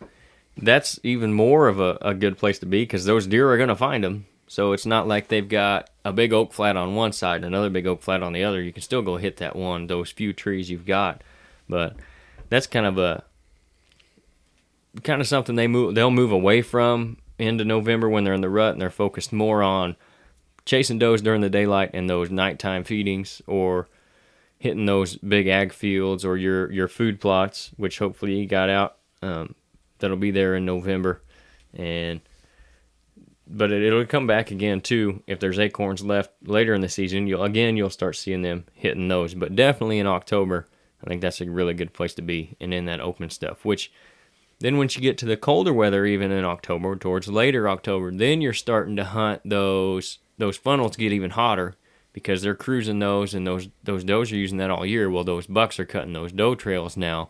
that's even more of a, a good place to be because those deer are going to find them. So it's not like they've got a big oak flat on one side and another big oak flat on the other. You can still go hit that one, those few trees you've got. But that's kind of a kind of something they move they'll move away from into November when they're in the rut and they're focused more on chasing does during the daylight and those nighttime feedings or hitting those big ag fields or your your food plots which hopefully you got out um, that'll be there in november. And but it, it'll come back again too if there's acorns left later in the season. You'll again you'll start seeing them hitting those but definitely in october i think that's a really good place to be and in that open stuff which then once you get to the colder weather, even in October, towards later October, then you're starting to hunt those those funnels get even hotter because they're cruising those and those those does are using that all year. Well, those bucks are cutting those doe trails now,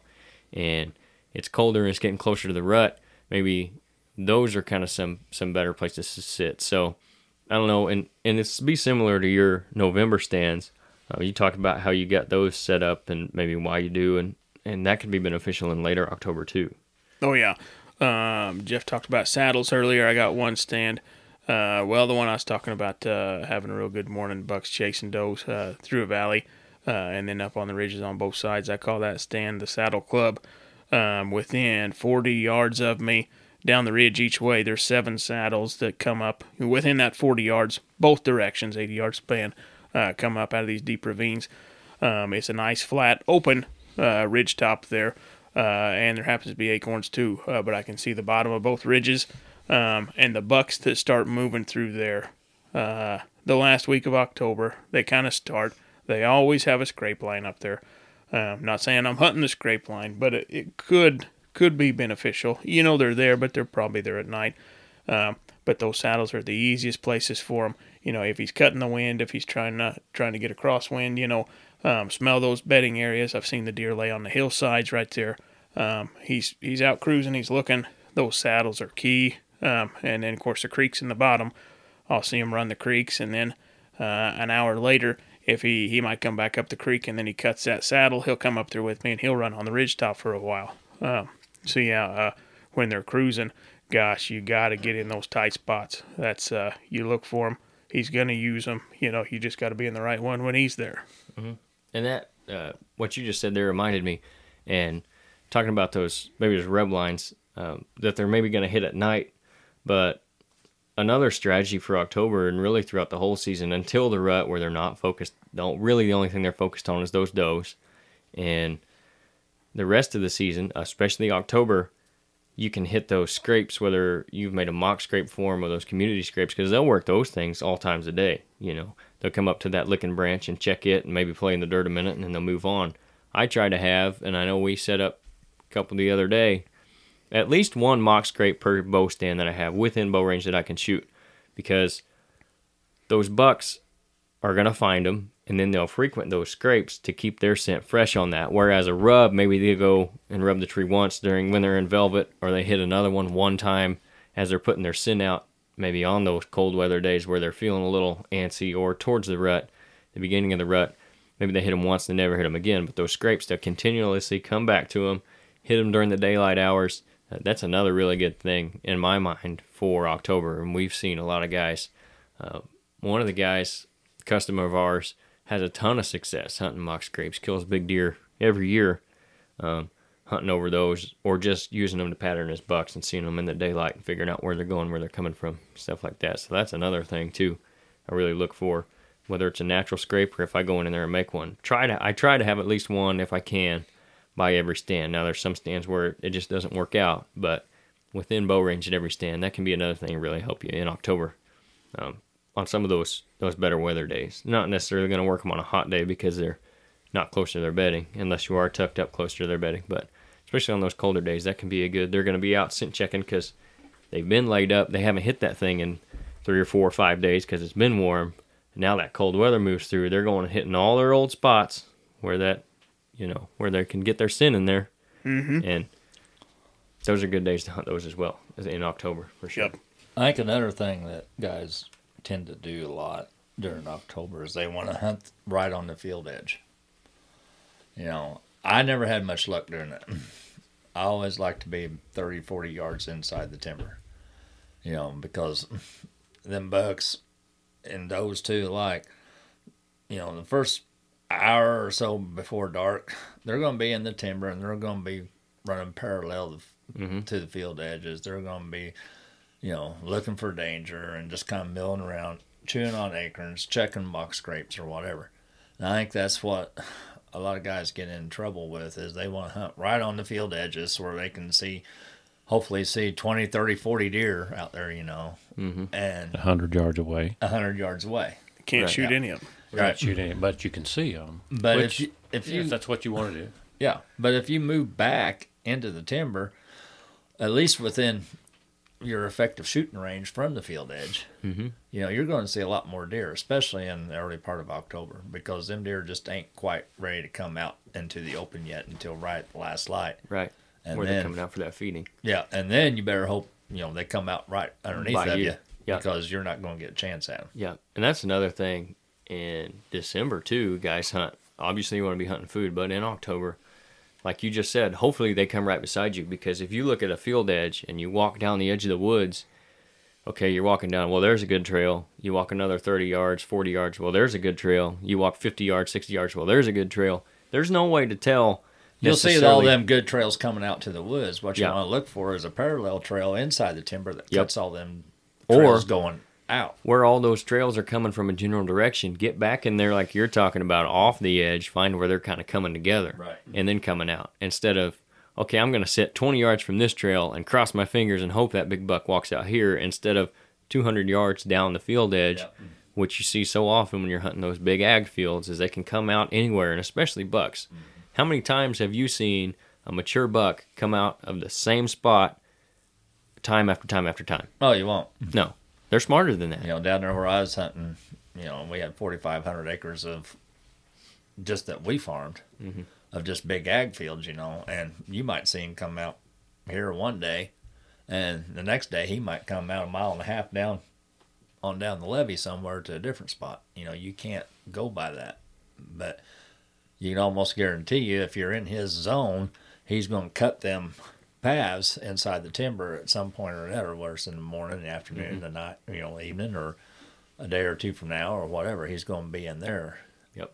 and it's colder and it's getting closer to the rut. Maybe those are kind of some some better places to sit. So I don't know, and and it's be similar to your November stands. Uh, you talked about how you got those set up and maybe why you do, and and that could be beneficial in later October too. Oh yeah. Um, Jeff talked about saddles earlier. I got one stand. Uh, well, the one I was talking about uh, having a real good morning, bucks chasing does uh, through a valley, uh, and then up on the ridges on both sides. I call that stand the Saddle Club. Um, within 40 yards of me, down the ridge each way, there's seven saddles that come up within that 40 yards, both directions, 80 yard span, uh, come up out of these deep ravines. Um, it's a nice flat open uh, ridge top there, uh, and there happens to be acorns too. Uh, but I can see the bottom of both ridges, um, and the bucks that start moving through there. Uh, the last week of October, they kind of start. They always have a scrape line up there. Um, not saying I'm hunting the scrape line, but it, it could could be beneficial. You know they're there, but they're probably there at night. Um, but those saddles are the easiest places for him. You know, if he's cutting the wind, if he's trying to trying to get a crosswind, you know, um, smell those bedding areas. I've seen the deer lay on the hillsides right there. Um, he's he's out cruising. He's looking. Those saddles are key. Um, and then of course the creeks in the bottom. I'll see him run the creeks, and then uh, an hour later, if he he might come back up the creek, and then he cuts that saddle, he'll come up there with me, and he'll run on the ridge top for a while. Um, so yeah, uh, when they're cruising, gosh, you got to get in those tight spots. That's uh, you look for him. He's gonna use them. You know, you just got to be in the right one when he's there. And that, uh, what you just said there reminded me, and talking about those, maybe those rub lines um, that they're maybe to hit at night, but another strategy for October and really throughout the whole season until the rut where they're not focused, don't really the only thing they're focused on is those does. And the rest of the season, especially October, you can hit those scrapes, whether you've made a mock scrape form or those community scrapes, because they'll work those things all times a day. You know, they'll come up to that licking branch and check it and maybe play in the dirt a minute and then they'll move on. I try to have, and I know we set up a couple the other day, at least one mock scrape per bow stand that I have within bow range that I can shoot, because those bucks are gonna find them and then they'll frequent those scrapes to keep their scent fresh on that. Whereas a rub, maybe they go and rub the tree once during when they're in velvet, or they hit another one one time as they're putting their scent out, maybe on those cold weather days where they're feeling a little antsy, or towards the rut, the beginning of the rut. Maybe they hit them once and never hit them again, but those scrapes they'll continuously come back to them, hit them during the daylight hours. That's another really good thing in my mind for October, and we've seen a lot of guys. Uh, one of the guys, customer of ours, has a ton of success hunting mock scrapes, kills big deer every year, um, hunting over those, or just using them to pattern his bucks and seeing them in the daylight and figuring out where they're going, where they're coming from, stuff like that. So that's another thing too. I really look for whether it's a natural scrape or if I go in there and make one. Try to I try to have at least one if I can by every stand. Now there's some stands where it just doesn't work out, but within bow range at every stand, that can be another thing to really help you in October. Um, on some of those those better weather days. Not necessarily going to work them on a hot day because they're not close to their bedding, unless you are tucked up close to their bedding. But especially on those colder days, that can be a good. They're going to be out scent checking because they've been laid up. They haven't hit that thing in three or four or five days because it's been warm. Now that cold weather moves through, they're going and hitting all their old spots where that, you know, where they can get their sin in there, mm-hmm. and those are good days to hunt those as well in October for sure. Yep. I think another thing that guys tend to do a lot during October is they want to hunt right on the field edge. You know, I never had much luck doing it. I always like to be 30, 40 yards inside the timber. You know, because them bucks and those two, like, you know, the first hour or so before dark, they're going to be in the timber and they're going to be running parallel to, Mhm. to the field edges. They're going to be you know, looking for danger and just kind of milling around, chewing on acorns, checking mock scrapes or whatever. And I think that's what a lot of guys get in trouble with is they want to hunt right on the field edges where they can see, hopefully see 20, 30, 40 deer out there, you know, Mm-hmm. and 100 yards away. 100 yards away. Can't Right. shoot any of them. Right. Not shoot any, but you can see them. But Which, if you, if you if that's what you want to do. Yeah, but if you move back into the timber, at least within your effective shooting range from the field edge, Mm-hmm. you know, you're going to see a lot more deer, especially in the early part of October, because them deer just ain't quite ready to come out into the open yet until right at the last light. Right. And where they're coming out for that feeding. yeah, and then you better hope you know they come out right underneath By of you. you, Yeah. because you're not going to get a chance at them. Yeah, and that's another thing in December too. Guys hunt. Obviously, you want to be hunting food, but in October, like you just said, hopefully they come right beside you because if you look at a field edge and you walk down the edge of the woods, okay, you're walking down. Well, there's a good trail. You walk another 30 yards, 40 yards. Well, there's a good trail. You walk 50 yards, 60 yards. Well, there's a good trail. There's no way to tell. You'll see all them good trails coming out to the woods. What you Yeah. want to look for is a parallel trail inside the timber that Yep. cuts all them Or- trails going out. where all those trails are coming from a general direction. Get back in there like you're talking about off the edge, find where they're kind of coming together. Right. Mm-hmm. And then coming out. Instead of, okay, I'm going to sit 20 yards from this trail and cross my fingers and hope that big buck walks out here instead of 200 yards down the field edge, Yep. which you see so often when you're hunting those big ag fields is they can come out anywhere and especially bucks. Mm-hmm. How many times have you seen a mature buck come out of the same spot time after time after time? Oh, you won't. No. They're smarter than that. You know, down there where I was hunting, you know, we had 4,500 acres of just that we farmed mm-hmm. of just big ag fields, you know, and you might see him come out here one day, and the next day he might come out a mile and a half down on down the levee somewhere to a different spot. You know, you can't go by that, but you can almost guarantee you if you're in his zone, he's going to cut them paths inside the timber at some point or another, whether it's in the morning, the afternoon, mm-hmm. the night, you know, evening, or a day or two from now, or whatever. He's going to be in there, Yep.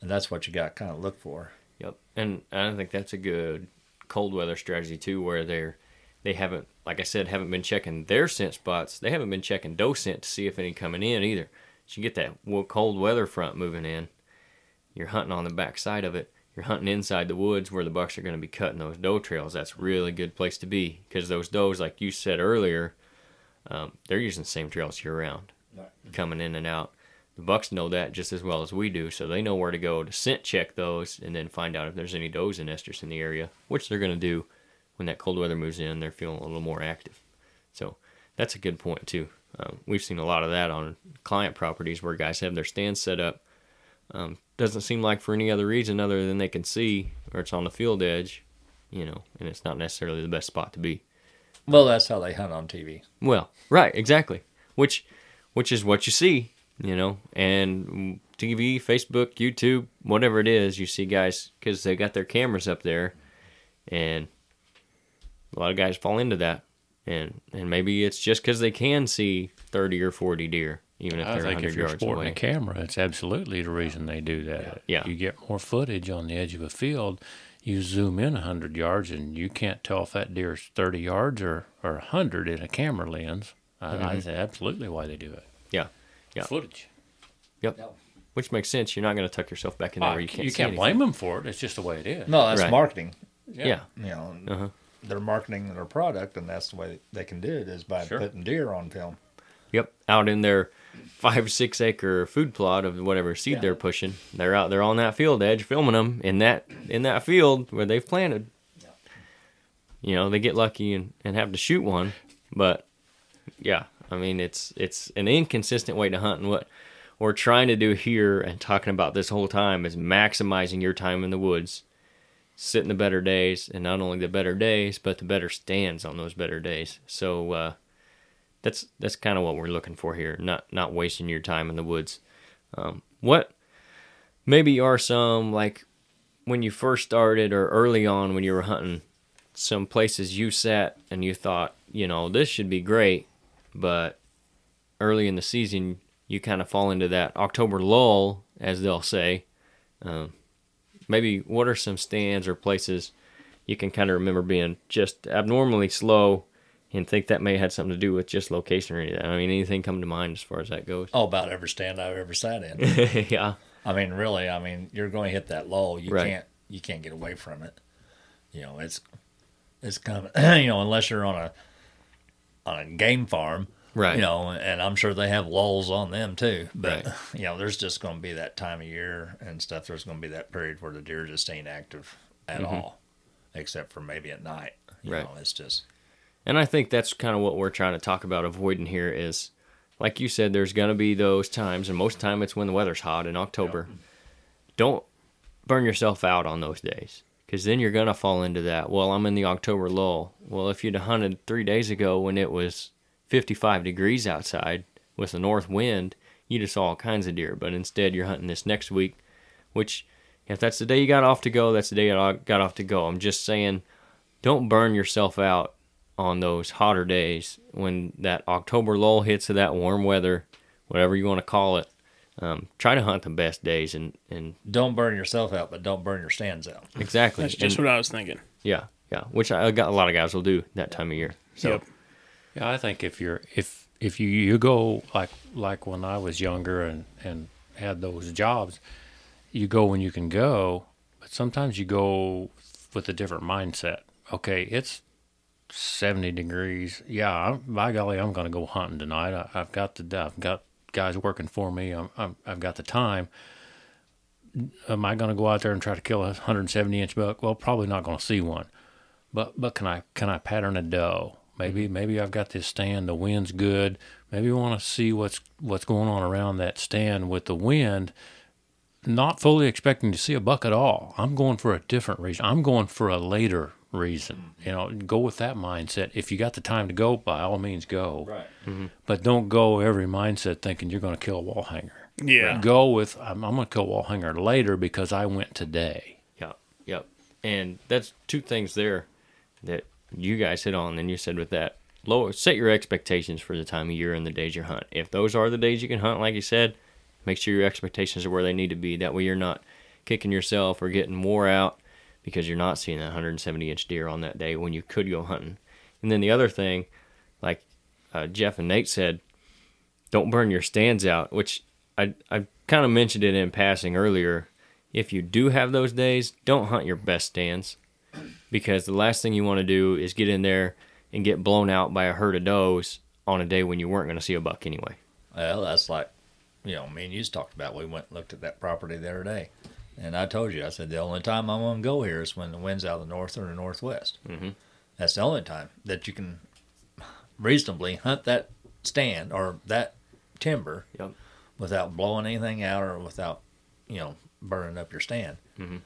and that's what you got to kind of look for. Yep. And I think that's a good cold weather strategy too, where they're they haven't, like I said, haven't been checking their scent spots. They haven't been checking doe scent to see if any coming in either. So you get that cold weather front moving in. You're hunting on the back side of it. You're hunting inside the woods where the bucks are going to be cutting those doe trails. That's a really good place to be because those does, like you said earlier, um, they're using the same trails year round, coming in and out. The bucks know that just as well as we do, so they know where to go to scent check those and then find out if there's any does and estrus in the area, which they're going to do when that cold weather moves in. They're feeling a little more active, so that's a good point too. Um, we've seen a lot of that on client properties where guys have their stands set up. Um, doesn't seem like for any other reason other than they can see or it's on the field edge, you know, and it's not necessarily the best spot to be. Well, that's how they hunt on TV. Well, right, exactly. Which, which is what you see, you know, and TV, Facebook, YouTube, whatever it is, you see guys because they got their cameras up there, and a lot of guys fall into that, and and maybe it's just because they can see thirty or forty deer, even if I they're think hundred if you're yards sporting away. a camera, it's absolutely the reason they do that. Yeah. You get more footage on the edge of a field. You zoom in 100 yards and you can't tell if that deer's 30 yards or, or 100 in a camera lens. I, I say absolutely why they do it. Yeah, yeah, Footage. yep. Which makes sense. You're not going to tuck yourself back in there where you can't. you can't anything. blame them for it. It's just the way it is. No, that's Right. marketing. Yeah, You know, Uh-huh. They're marketing their product, and that's the way they can do it is by Sure. putting deer on film. Yep, out in their five six acre food plot of whatever seed Yeah. they're pushing. They're out there on that field edge filming them in that in that field where they've planted. You know, they get lucky and, and have to shoot one, but yeah, I mean it's it's an inconsistent way to hunt and what we're trying to do here and talking about this whole time is maximizing your time in the woods. Sit in the better days, and not only the better days, but the better stands on those better days. So uh, that's that's kind of what we're looking for here. Not not wasting your time in the woods. Um, what maybe are some like when you first started or early on when you were hunting, some places you sat and you thought, you know, this should be great, but early in the season you kind of fall into that October lull, as they'll say. Um, maybe what are some stands or places you can kind of remember being just abnormally slow and think that may have had something to do with just location or anything. I mean, anything come to mind as far as that goes? Oh, about every stand I've ever sat in. yeah, I mean, really, I mean, you're going to hit that lull. You Right. can't, you can't get away from it. You know, it's, it's coming. you know, unless you're on a, on a game farm, right. you know, and I'm sure they have lulls on them too. But Right. you know, there's just going to be that time of year and stuff. There's going to be that period where the deer just ain't active at all, except for maybe at night. You Mm-hmm. Right. know, it's just And I think that's kind of what we're trying to talk about avoiding here is, like you said, there's going to be those times, and most of the time it's when the weather's hot in October. Don't burn yourself out on those days because then you're going to fall into that. Well, I'm in the October lull. Well, if you'd hunted three days ago when it was 55 degrees outside with a north wind, you just saw all kinds of deer. But instead, you're hunting this next week, which, if that's the day you got off to go, that's the day I got off to go. I'm just saying, don't burn yourself out on those hotter days when that October lull hits to that warm weather, whatever you want to call it. Um, try to hunt the best days and, and don't burn yourself out, but don't burn your stands out. exactly. That's just And- what I was thinking. yeah, yeah. Which I got a lot of guys will do that time of year. So Yep. Yeah, I think if you're if if you you go like like when I was younger and and had those jobs, you go when you can go, but sometimes you go with a different mindset. Okay, it's 70 degrees. Yeah, I'm, by golly, I'm going to go hunting tonight. I, I've got the I've got guys working for me. I'm, I'm I've got the time. Am I going to go out there and try to kill a 170 inch buck? Well, probably not going to see one. But but can I can I pattern a doe? Maybe maybe I've got this stand. The wind's good. Maybe I want to see what's what's going on around that stand with the wind. Not fully expecting to see a buck at all. I'm going for a different reason. I'm going for a later reason. Mm-hmm. You know, go with that mindset. If you got the time to go, by all means go. Right. Mm-hmm. But don't go every mindset thinking you're going to kill a wall hanger. Yeah. Go with I'm, I'm going to kill a wall hanger later because I went today. Yep, yep. And that's two things there that you guys hit on. And you said with that, lower set your expectations for the time of year and the days you hunt. If those are the days you can hunt, like you said, make sure your expectations are where they need to be. That way you're not kicking yourself or getting wore out because you're not seeing that 170 inch deer on that day when you could go hunting. And then the other thing, like uh, Jeff and Nate said, don't burn your stands out, which I I kind of mentioned it in passing earlier. If you do have those days, don't hunt your best stands because the last thing you want to do is get in there and get blown out by a herd of does on a day when you weren't going to see a buck anyway. Well, that's like, you know, me and you talked about. We went and looked at that property the other day, and I told you, I said the only time I'm going to go here is when the wind's out of the north or the northwest. Mhm. That's the only time that you can reasonably hunt that stand or that timber Yep. without blowing anything out or without, you know, burning up your stand. And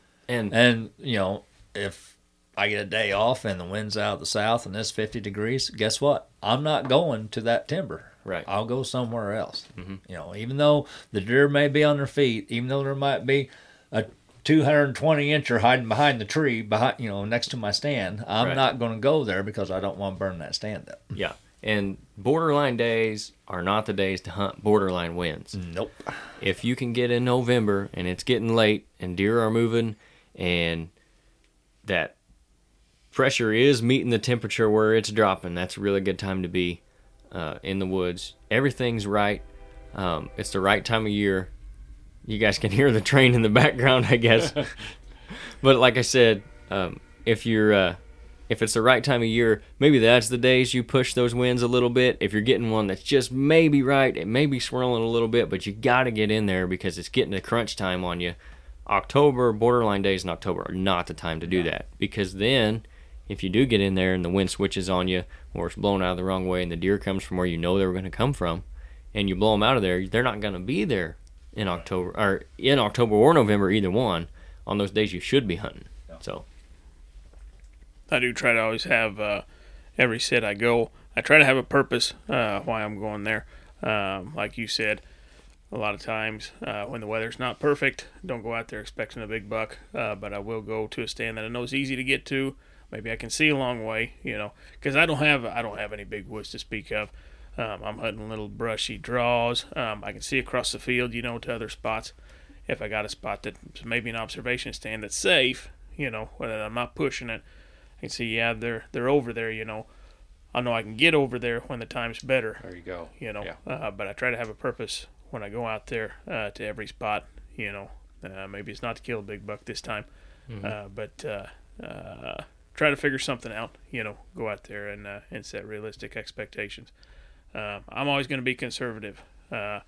And you know, if I get a day off and the wind's out of the south and it's 50 degrees, guess what? I'm not going to that timber. Right. I'll go somewhere else. Mm-hmm. You know, even though the deer may be on their feet, even though there might be a 220 incher hiding behind the tree, behind you know, next to my stand, I'm Right. not going to go there because I don't want to burn that stand up. yeah, and borderline days are not the days to hunt borderline winds. Nope. if you can get in November and it's getting late and deer are moving and that pressure is meeting the temperature where it's dropping, that's a really good time to be uh, in the woods. Everything's right. Um, it's the right time of year. You guys can hear the train in the background, I guess. but like I said, um, if you're uh, if it's the right time of year, maybe that's the days you push those winds a little bit. If you're getting one that's just maybe right, it may be swirling a little bit, but you got to get in there because it's getting to crunch time on you. October, borderline days in October are not the time to do that because then if you do get in there and the wind switches on you or it's blown out of the wrong way and the deer comes from where you know they were going to come from and you blow them out of there, they're not going to be there in October or in October or November, either one, on those days you should be hunting. So, I do try to always have uh, every sit I go. I try to have a purpose uh, why I'm going there. Um, like you said, a lot of times uh, when the weather's not perfect, don't go out there expecting a big buck. Uh, but I will go to a stand that I know is easy to get to. Maybe I can see a long way, you know, because I don't have I don't have any big woods to speak of. Um, I'm hunting little brushy draws. Um, I can see across the field, you know, to other spots. If I got a spot that's maybe an observation stand that's safe, you know, whether I'm not pushing it, I can see, yeah, they're they're over there, you know. I know I can get over there when the time's better, There you go. you know. Yeah. Uh, but I try to have a purpose when I go out there uh, to every spot, you know. Uh, maybe it's not to kill a big buck this time, uh, but uh, uh, try to figure something out, you know. Go out there and uh, and set realistic expectations. Uh, I'm always going to be conservative. Uh,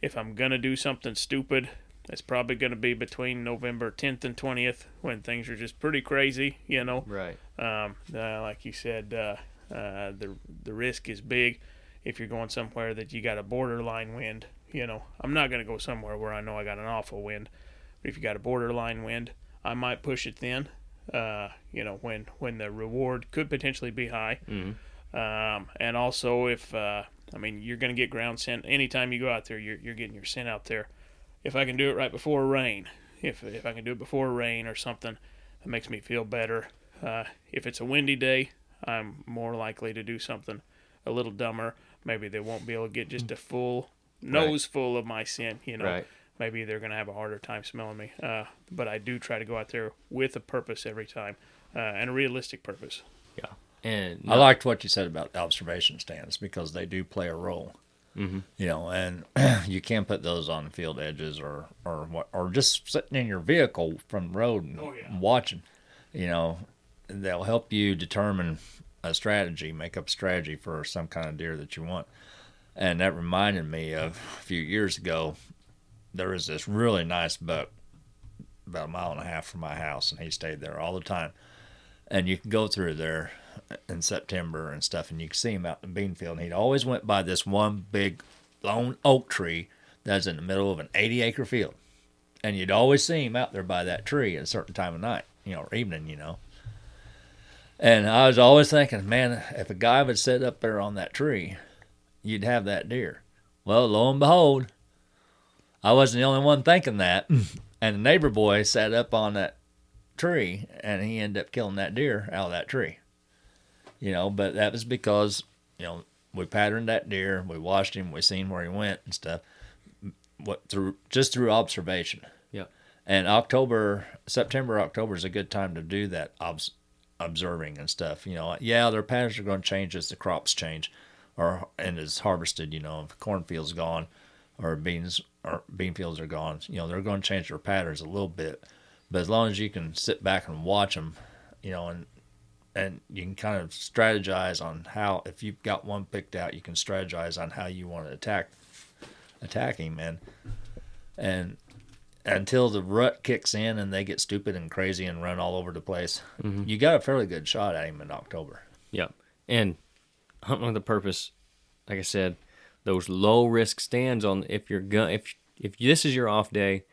if I'm going to do something stupid, it's probably going to be between November 10th and 20th when things are just pretty crazy, you know right. um, uh, like you said, uh, uh, the the risk is big if you're going somewhere that you got a borderline wind. You know, I'm not going to go somewhere where I know I got an awful wind. But if you got a borderline wind, I might push it then. Uh, you know, when when the reward could potentially be high. Mhm. Um, and also if uh, I mean you're going to get ground scent anytime you go out there. You're you're getting your scent out there. If I can do it right before rain, if if I can do it before rain or something, that makes me feel better. Uh, if it's a windy day, I'm more likely to do something a little dumber. Maybe they won't be able to get just a full nose full of my scent. You know, Right. Maybe they're going to have a harder time smelling me. Uh, but I do try to go out there with a purpose every time, uh, and a realistic purpose. Yeah. And I liked what you said about observation stands because they do play a role. Mhm. You know, and you can put those on field edges or or what or just sitting in your vehicle from the road and, Oh, yeah. watching. You know, they'll help you determine a strategy, make up a strategy for some kind of deer that you want. And that reminded me of a few years ago. There was this really nice buck about a mile and a half from my house, and he stayed there all the time. And you can go through there in September and stuff, and you can see him out in the bean field. And he'd always went by this one big lone oak tree that's in the middle of an 80 acre field. And you'd always see him out there by that tree at a certain time of night, you know, or evening, you know. And I was always thinking, man, if a guy would sit up there on that tree, you'd have that deer. Well, lo and behold, I wasn't the only one thinking that. and the neighbor boy sat up on that tree and he ended up killing that deer out of that tree. You know, but that was because, you know, we patterned that deer, we watched him, we seen where he went and stuff. What through just through observation. Yep. And October, September, October is a good time to do that obs- observing and stuff. You know, yeah, their patterns are going to change as the crops change, or and is harvested. You know, if cornfield's gone, or beans or bean fields are gone, you know, they're going to change their patterns a little bit. But as long as you can sit back and watch them, you know, and and you can kind of strategize on how if you've got one picked out, you can strategize on how you want to attack attack him and and until the rut kicks in and they get stupid and crazy and run all over the place, mm-hmm. you got a fairly good shot at him in October. Yep. And hunting with a purpose, like I said, those low risk stands on if you're gun if if this is your off day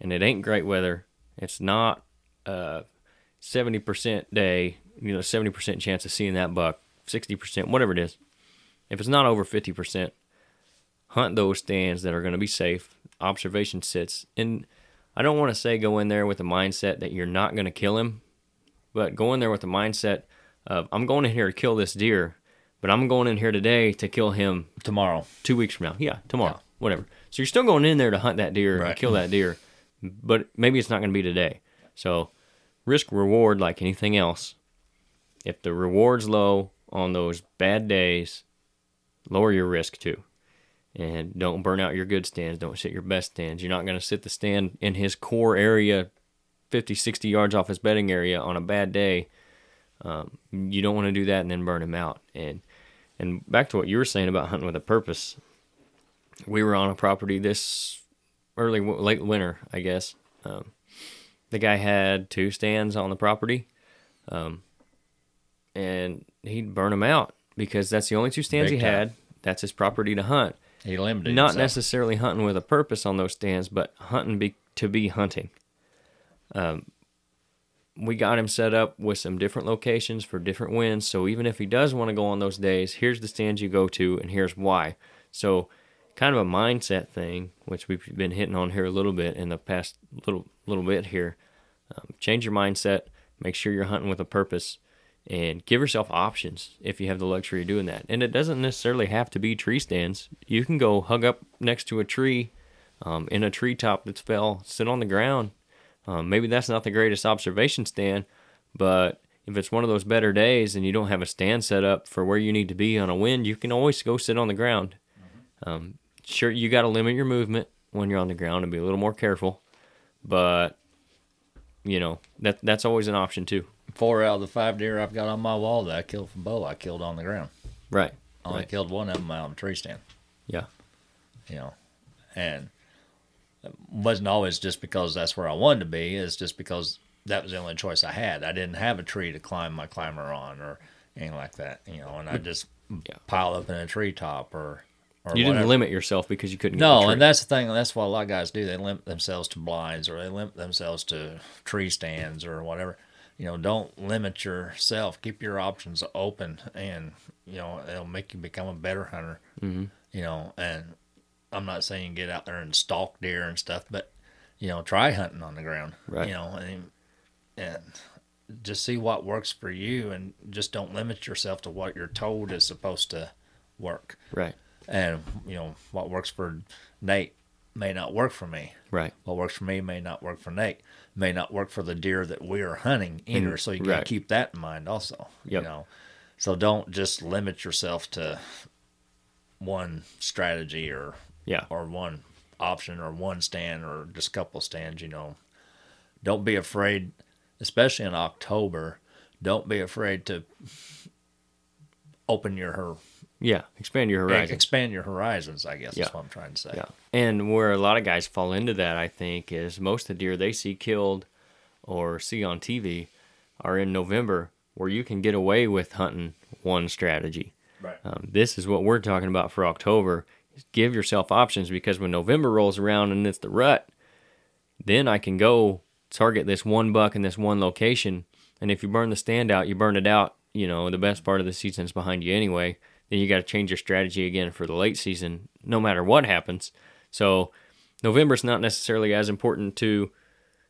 and it ain't great weather, it's not a seventy percent day, you know, seventy percent chance of seeing that buck, sixty percent, whatever it is. If it's not over fifty percent, hunt those stands that are going to be safe, observation sits, and I don't want to say go in there with the mindset that you're not going to kill him, but go in there with the mindset of I'm going in here to kill this deer, but I'm going in here today to kill him Tomorrow, two weeks from now. Yeah, tomorrow, whatever. So you're still going in there to hunt that deer and kill that deer, but maybe it's not going to be today. So risk reward like anything else. If the reward's low on those bad days, lower your risk too. And don't burn out your good stands. Don't sit your best stands. You're not going to sit the stand in his core area 50, 60 yards off his bedding area on a bad day. Um, you don't want to do that and then burn him out. And and back to what you were saying about hunting with a purpose. We were on a property this early late winter, I guess. Um, the guy had two stands on the property, um, and he'd burn them out because that's the only two stands Big he time. had. That's his property to hunt. he limited Not himself. necessarily hunting with a purpose on those stands, but hunting be, to be hunting. Um, we got him set up with some different locations for different winds. So even if he does want to go on those days, here's the stands you go to, and here's why. So, kind of a mindset thing, which we've been hitting on here a little bit in the past little little bit here. Um, change your mindset. Make sure you're hunting with a purpose, and give yourself options if you have the luxury of doing that. And it doesn't necessarily have to be tree stands. You can go hug up next to a tree, um, in a treetop that's fell, sit on the ground. Um, maybe that's not the greatest observation stand, but if it's one of those better days and you don't have a stand set up for where you need to be on a wind, you can always go sit on the ground. Um, sure, you got to limit your movement when you're on the ground and be a little more careful, but you know that that's always an option too. Four out of the five deer I've got on my wall that I killed from bow, I killed on the ground. Right. I only Right. killed one of them out on a tree stand. Yeah. you know, and wasn't always just because that's where I wanted to be. It's just because that was the only choice I had. I didn't have a tree to climb my climber on or anything like that, you know, and I just Yeah. piled up in a treetop or, or You whatever. didn't limit yourself because you couldn't. Get No, and that's the thing. That's what a lot of guys do. They limit themselves to blinds or they limit themselves to tree stands or whatever. You know, don't limit yourself. Keep your options open, and you know it'll make you become a better hunter. Mhm. You know, and I'm not saying get out there and stalk deer and stuff, but you know, try hunting on the ground. Right. You know, and and just see what works for you, and just don't limit yourself to what you're told is supposed to work right. and you know what works for Nate may not work for me. Right. What works for me may not work for Nate. May not work for the deer that we are hunting either. And- so you got to right. keep that in mind also. You know, So don't just limit yourself to one strategy or Yeah. or one option or one stand or just a couple stands, you know. Don't be afraid, especially in October, don't be afraid to open your her Yeah. Expand your horizons. expand your horizons, I guess Yeah. is what I'm trying to say. Yeah. And where a lot of guys fall into that, I think, is most of the deer they see killed or see on TV are in November where you can get away with hunting one strategy. Right. Um, this is what we're talking about for October. Is give yourself options because when November rolls around and it's the rut, then I can go target this one buck in this one location. And if you burn the stand out, you burn it out. You know, the best part of the season's behind you anyway. Then you got to change your strategy again for the late season, no matter what happens. So November's not necessarily as important to.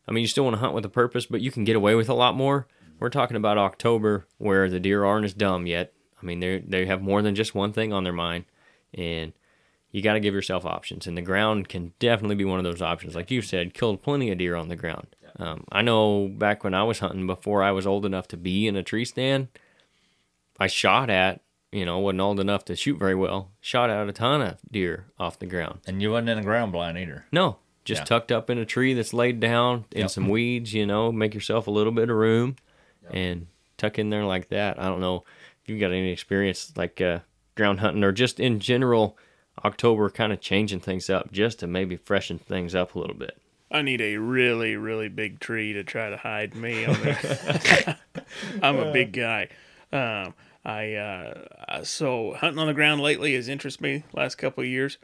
I mean, you still want to hunt with a purpose, but you can get away with a lot more. We're talking about October, where the deer aren't as dumb yet. I mean, they they have more than just one thing on their mind, and you got to give yourself options. And the ground can definitely be one of those options. Like you said, killed plenty of deer on the ground. Um, I know back when I was hunting, before I was old enough to be in a tree stand, I shot at. You know, wasn't old enough to shoot very well. Shot at a ton of deer off the ground. And you wasn't in a ground blind either. No, just Yeah. tucked up in a tree that's laid down in Yep. some weeds, you know, make yourself a little bit of room and tuck in there like that. I don't know if you've got any experience like uh, ground hunting or just in general, October kind of changing things up just to maybe freshen things up a little bit. I need a really, really big tree to try to hide me. I'm a big guy. Um, I uh, so hunting on the ground lately has interested me last couple of years.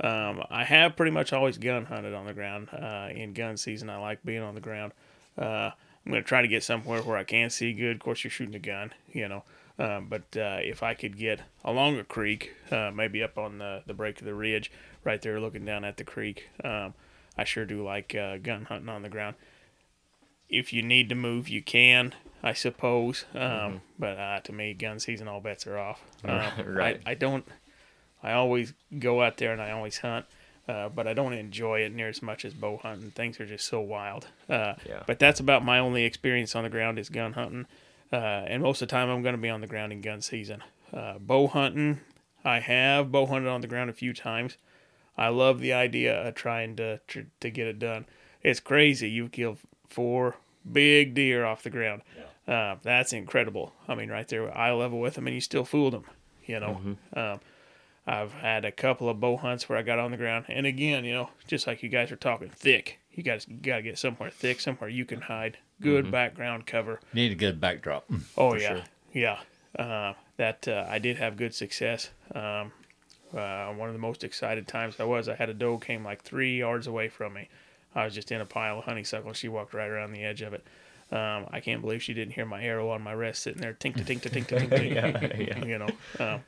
Um, I have pretty much always gun hunted on the ground. Uh, in gun season, I like being on the ground. Uh, I'm going to try to get somewhere where I can see good. Of course, you're shooting a gun, you know. Um, but uh, if I could get along a creek, uh, maybe up on the, the break of the ridge, right there looking down at the creek, um, I sure do like uh, gun hunting on the ground. If you need to move, you can, I suppose. Um, But uh, to me, gun season, all bets are off. Um, Right. I, I don't. I always go out there and I always hunt, uh, but I don't enjoy it near as much as bow hunting. Things are just so wild. Uh, Yeah. But that's about my only experience on the ground is gun hunting, uh, and most of the time I'm going to be on the ground in gun season. Uh, bow hunting, I have bow hunted on the ground a few times. I love the idea of trying to to, to get it done. It's crazy. You kill four big deer off the ground. Uh, that's incredible. I mean, right there, eye level with them, and you still fooled them. You know. Um, I've had a couple of bow hunts where I got on the ground, and again, you know, just like you guys are talking, thick. You guys got to get somewhere thick, somewhere you can hide. Good background cover. Need a good backdrop. Oh yeah, yeah. Uh, that uh, I did have good success. Um, uh, one of the most excited times I was, I had a doe came like three yards away from me. I was just in a pile of honeysuckle. She walked right around the edge of it. Um, I can't believe she didn't hear my arrow on my wrist sitting there, tink to tink to tink to tink to. You know, um,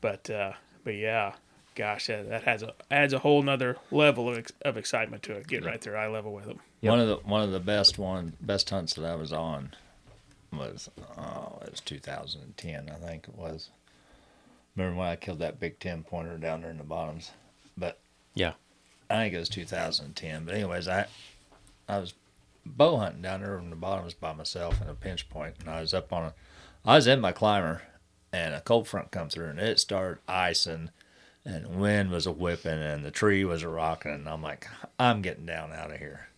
but uh, but yeah, gosh, that, that has a adds a whole nother level of, ex- of excitement to it. Get right there, eye level with them. Yep. One of the one of the best one best hunts that I was on was oh it was 2010 I think it was. Remember when I killed that big ten pointer down there in the bottoms? But Yeah. I think it was 2010. But anyways, I I was bow hunting down there in the bottoms by myself in a pinch point, and I was up on a I was in my climber, and a cold front come through, and it started icing, and wind was a whipping, and the tree was a rocking, and I'm like, I'm getting down out of here.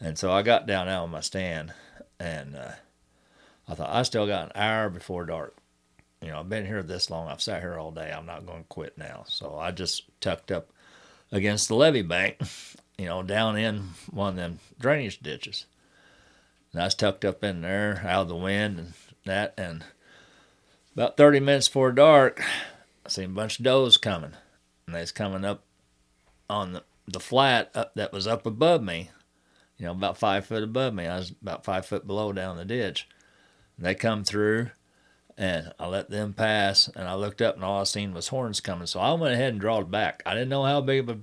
And so I got down out on my stand, and uh, I thought I still got an hour before dark. You know, I've been here this long. I've sat here all day. I'm not going to quit now. So I just tucked up against the levee bank, you know, down in one of them drainage ditches. And I was tucked up in there out of the wind and that. And about 30 minutes before dark, I seen a bunch of does coming. And they was coming up on the, the flat up, that was up above me, you know, about five foot above me. I was about five foot below down the ditch. And they come through and I let them pass, and I looked up, and all I seen was horns coming. So I went ahead and drawed back. I didn't know how big of a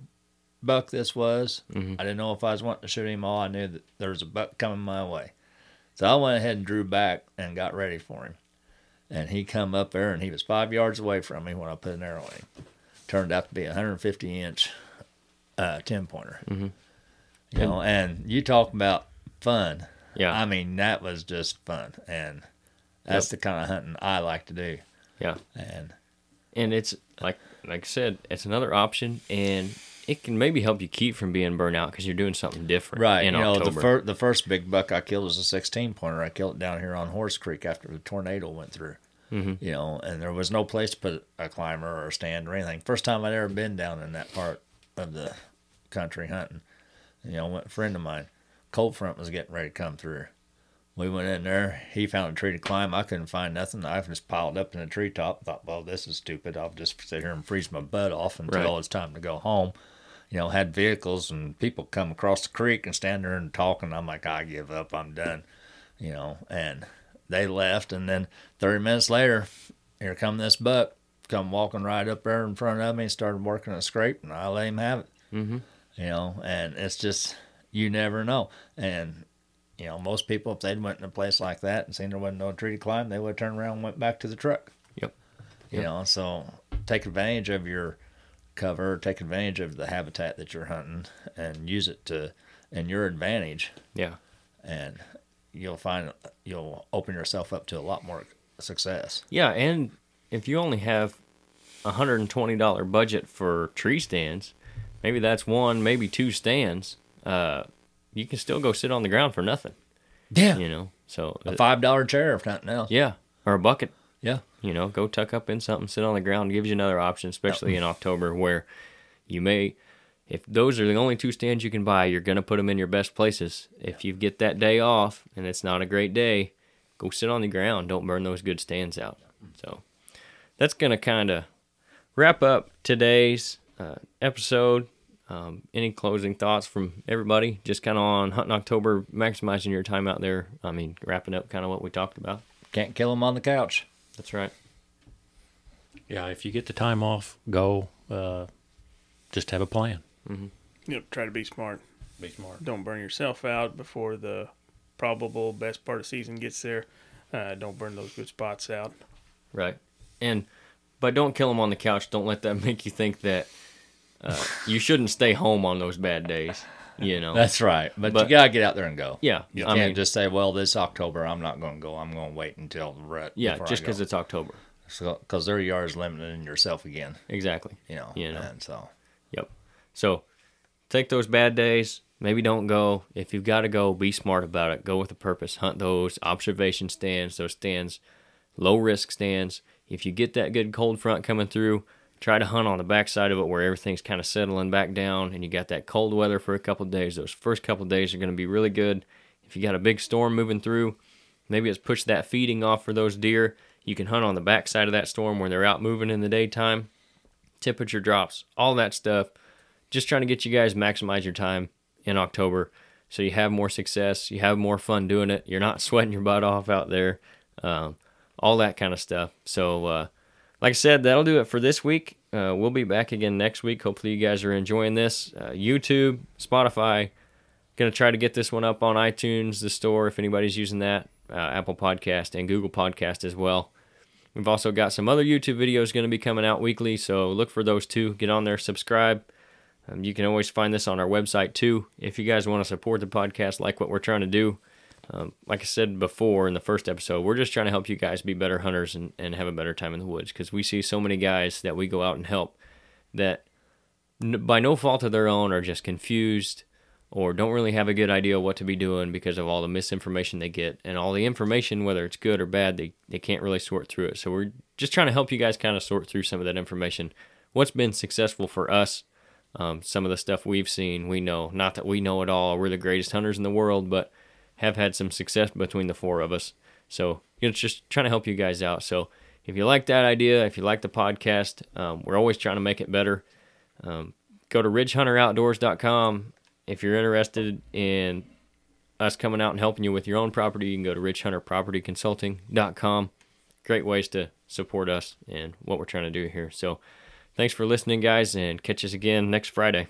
buck this was. I didn't know if I was wanting to shoot him all. I knew that there was a buck coming my way. So I went ahead and drew back and got ready for him. And he come up there, and he was five yards away from me when I put an arrow in him. Turned out to be a 150 inch uh, 10 pointer. You know, and you talk about fun. Yeah. I mean, that was just fun. And That's the kind of hunting I like to do. Yeah. And and it's like like I said, it's another option, and it can maybe help you keep from being burnt out because you're doing something different. right, you know, October. the fir- the first big buck I killed was a 16 pointer. I killed it down here on Horse Creek after the tornado went through. Mm-hmm. You know, and there was no place to put a climber or a stand or anything. First time I'd ever been down in that part of the country hunting. You know, a friend of mine, cold front was getting ready to come through. We went in there. He found a tree to climb. I couldn't find nothing. I just piled up in a treetop. Thought, well, this is stupid. I'll just sit here and freeze my butt off until Right. it's time to go home. You know, had vehicles and people come across the creek and stand there and talk. And I'm like, I give up. I'm done. You know, and they left. And then 30 minutes later, here come this buck, come walking right up there in front of me, started working a scrape, and I let him have it. Mhm. You know, and it's just you never know. And you know, most people if they'd went in a place like that and seen there wasn't no tree to climb, they would turn around and went back to the truck. Yep. You know, so take advantage of your cover, take advantage of the habitat that you're hunting, and use it to in your advantage. Yeah. And you'll find you'll open yourself up to a lot more success. Yeah, and if you only have a hundred and twenty dollar budget for tree stands, maybe that's one, maybe two stands. Uh, you can still go sit on the ground for nothing. Yeah. You know, so A five dollar chair if nothing else. yeah, or a bucket. Yeah. You know, go tuck up in something, sit on the ground. Gives you another option, especially in October, where you may, if those are the only two stands you can buy, you're gonna put them in your best places. If you get that day off and it's not a great day, go sit on the ground. Don't burn those good stands out. So that's gonna kind of wrap up today's uh, episode. Um, any closing thoughts from everybody? Just kind of on hunting October, maximizing your time out there. I mean, wrapping up kind of what we talked about. Can't kill them on the couch. That's right. Yeah, if you get the time off, go. Uh, just have a plan. You know, try to be smart. Be smart. Don't burn yourself out before the probable best part of season gets there. Uh, don't burn those good spots out. Right. And but don't kill them on the couch. Don't let that make you think that uh, you shouldn't stay home on those bad days. You know. That's right. But, But- you gotta get out there and go. yeah. You I can't mean, just say, "Well, this October I'm not going to go. I'm going to wait until the rut." yeah, just because it's October. because their is limiting yourself again. Exactly. You know. You know. And so Yep. So take those bad days. Maybe don't go. If you've got to go, be smart about it. Go with a purpose. Hunt those observation stands, those stands, low risk stands. If you get that good cold front coming through, try to hunt on the backside of it where everything's kind of settling back down and you got that cold weather for a couple days. Those first couple days are going to be really good. If you got a big storm moving through, maybe it's pushed that feeding off for those deer. You can hunt on the backside of that storm where they're out moving in the daytime temperature drops, all that stuff. Just trying to get you guys maximize your time in October so you have more success, you have more fun doing it. You're not sweating your butt off out there, um, all that kind of stuff. So, uh, like I said, that'll do it for this week. Uh, we'll be back again next week. Hopefully, you guys are enjoying this. Uh, YouTube, Spotify, gonna try to get this one up on iTunes, the store, if anybody's using that, uh, Apple Podcast, and Google Podcast as well. We've also got some other YouTube videos going to be coming out weekly, so look for those too. Get on there, subscribe. Um, you can always find this on our website too. If you guys want to support the podcast, like what we're trying to do, um, like I said before in the first episode, we're just trying to help you guys be better hunters and, and have a better time in the woods because we see so many guys that we go out and help that n- by no fault of their own are just confused or don't really have a good idea what to be doing because of all the misinformation they get and all the information, whether it's good or bad, they, they can't really sort through it. So we're just trying to help you guys kind of sort through some of that information. What's been successful for us, um, some of the stuff we've seen, we know. Not that we know it all, we're the greatest hunters in the world, but have had some success between the four of us. So it's just trying to help you guys out. So if you like that idea, if you like the podcast, um, we're always trying to make it better. Um, go to ridgehunteroutdoors.com. If you're interested in us coming out and helping you with your own property, you can go to ridgehunterpropertyconsulting.com. Great ways to support us and what we're trying to do here. So thanks for listening, guys, and catch us again next Friday.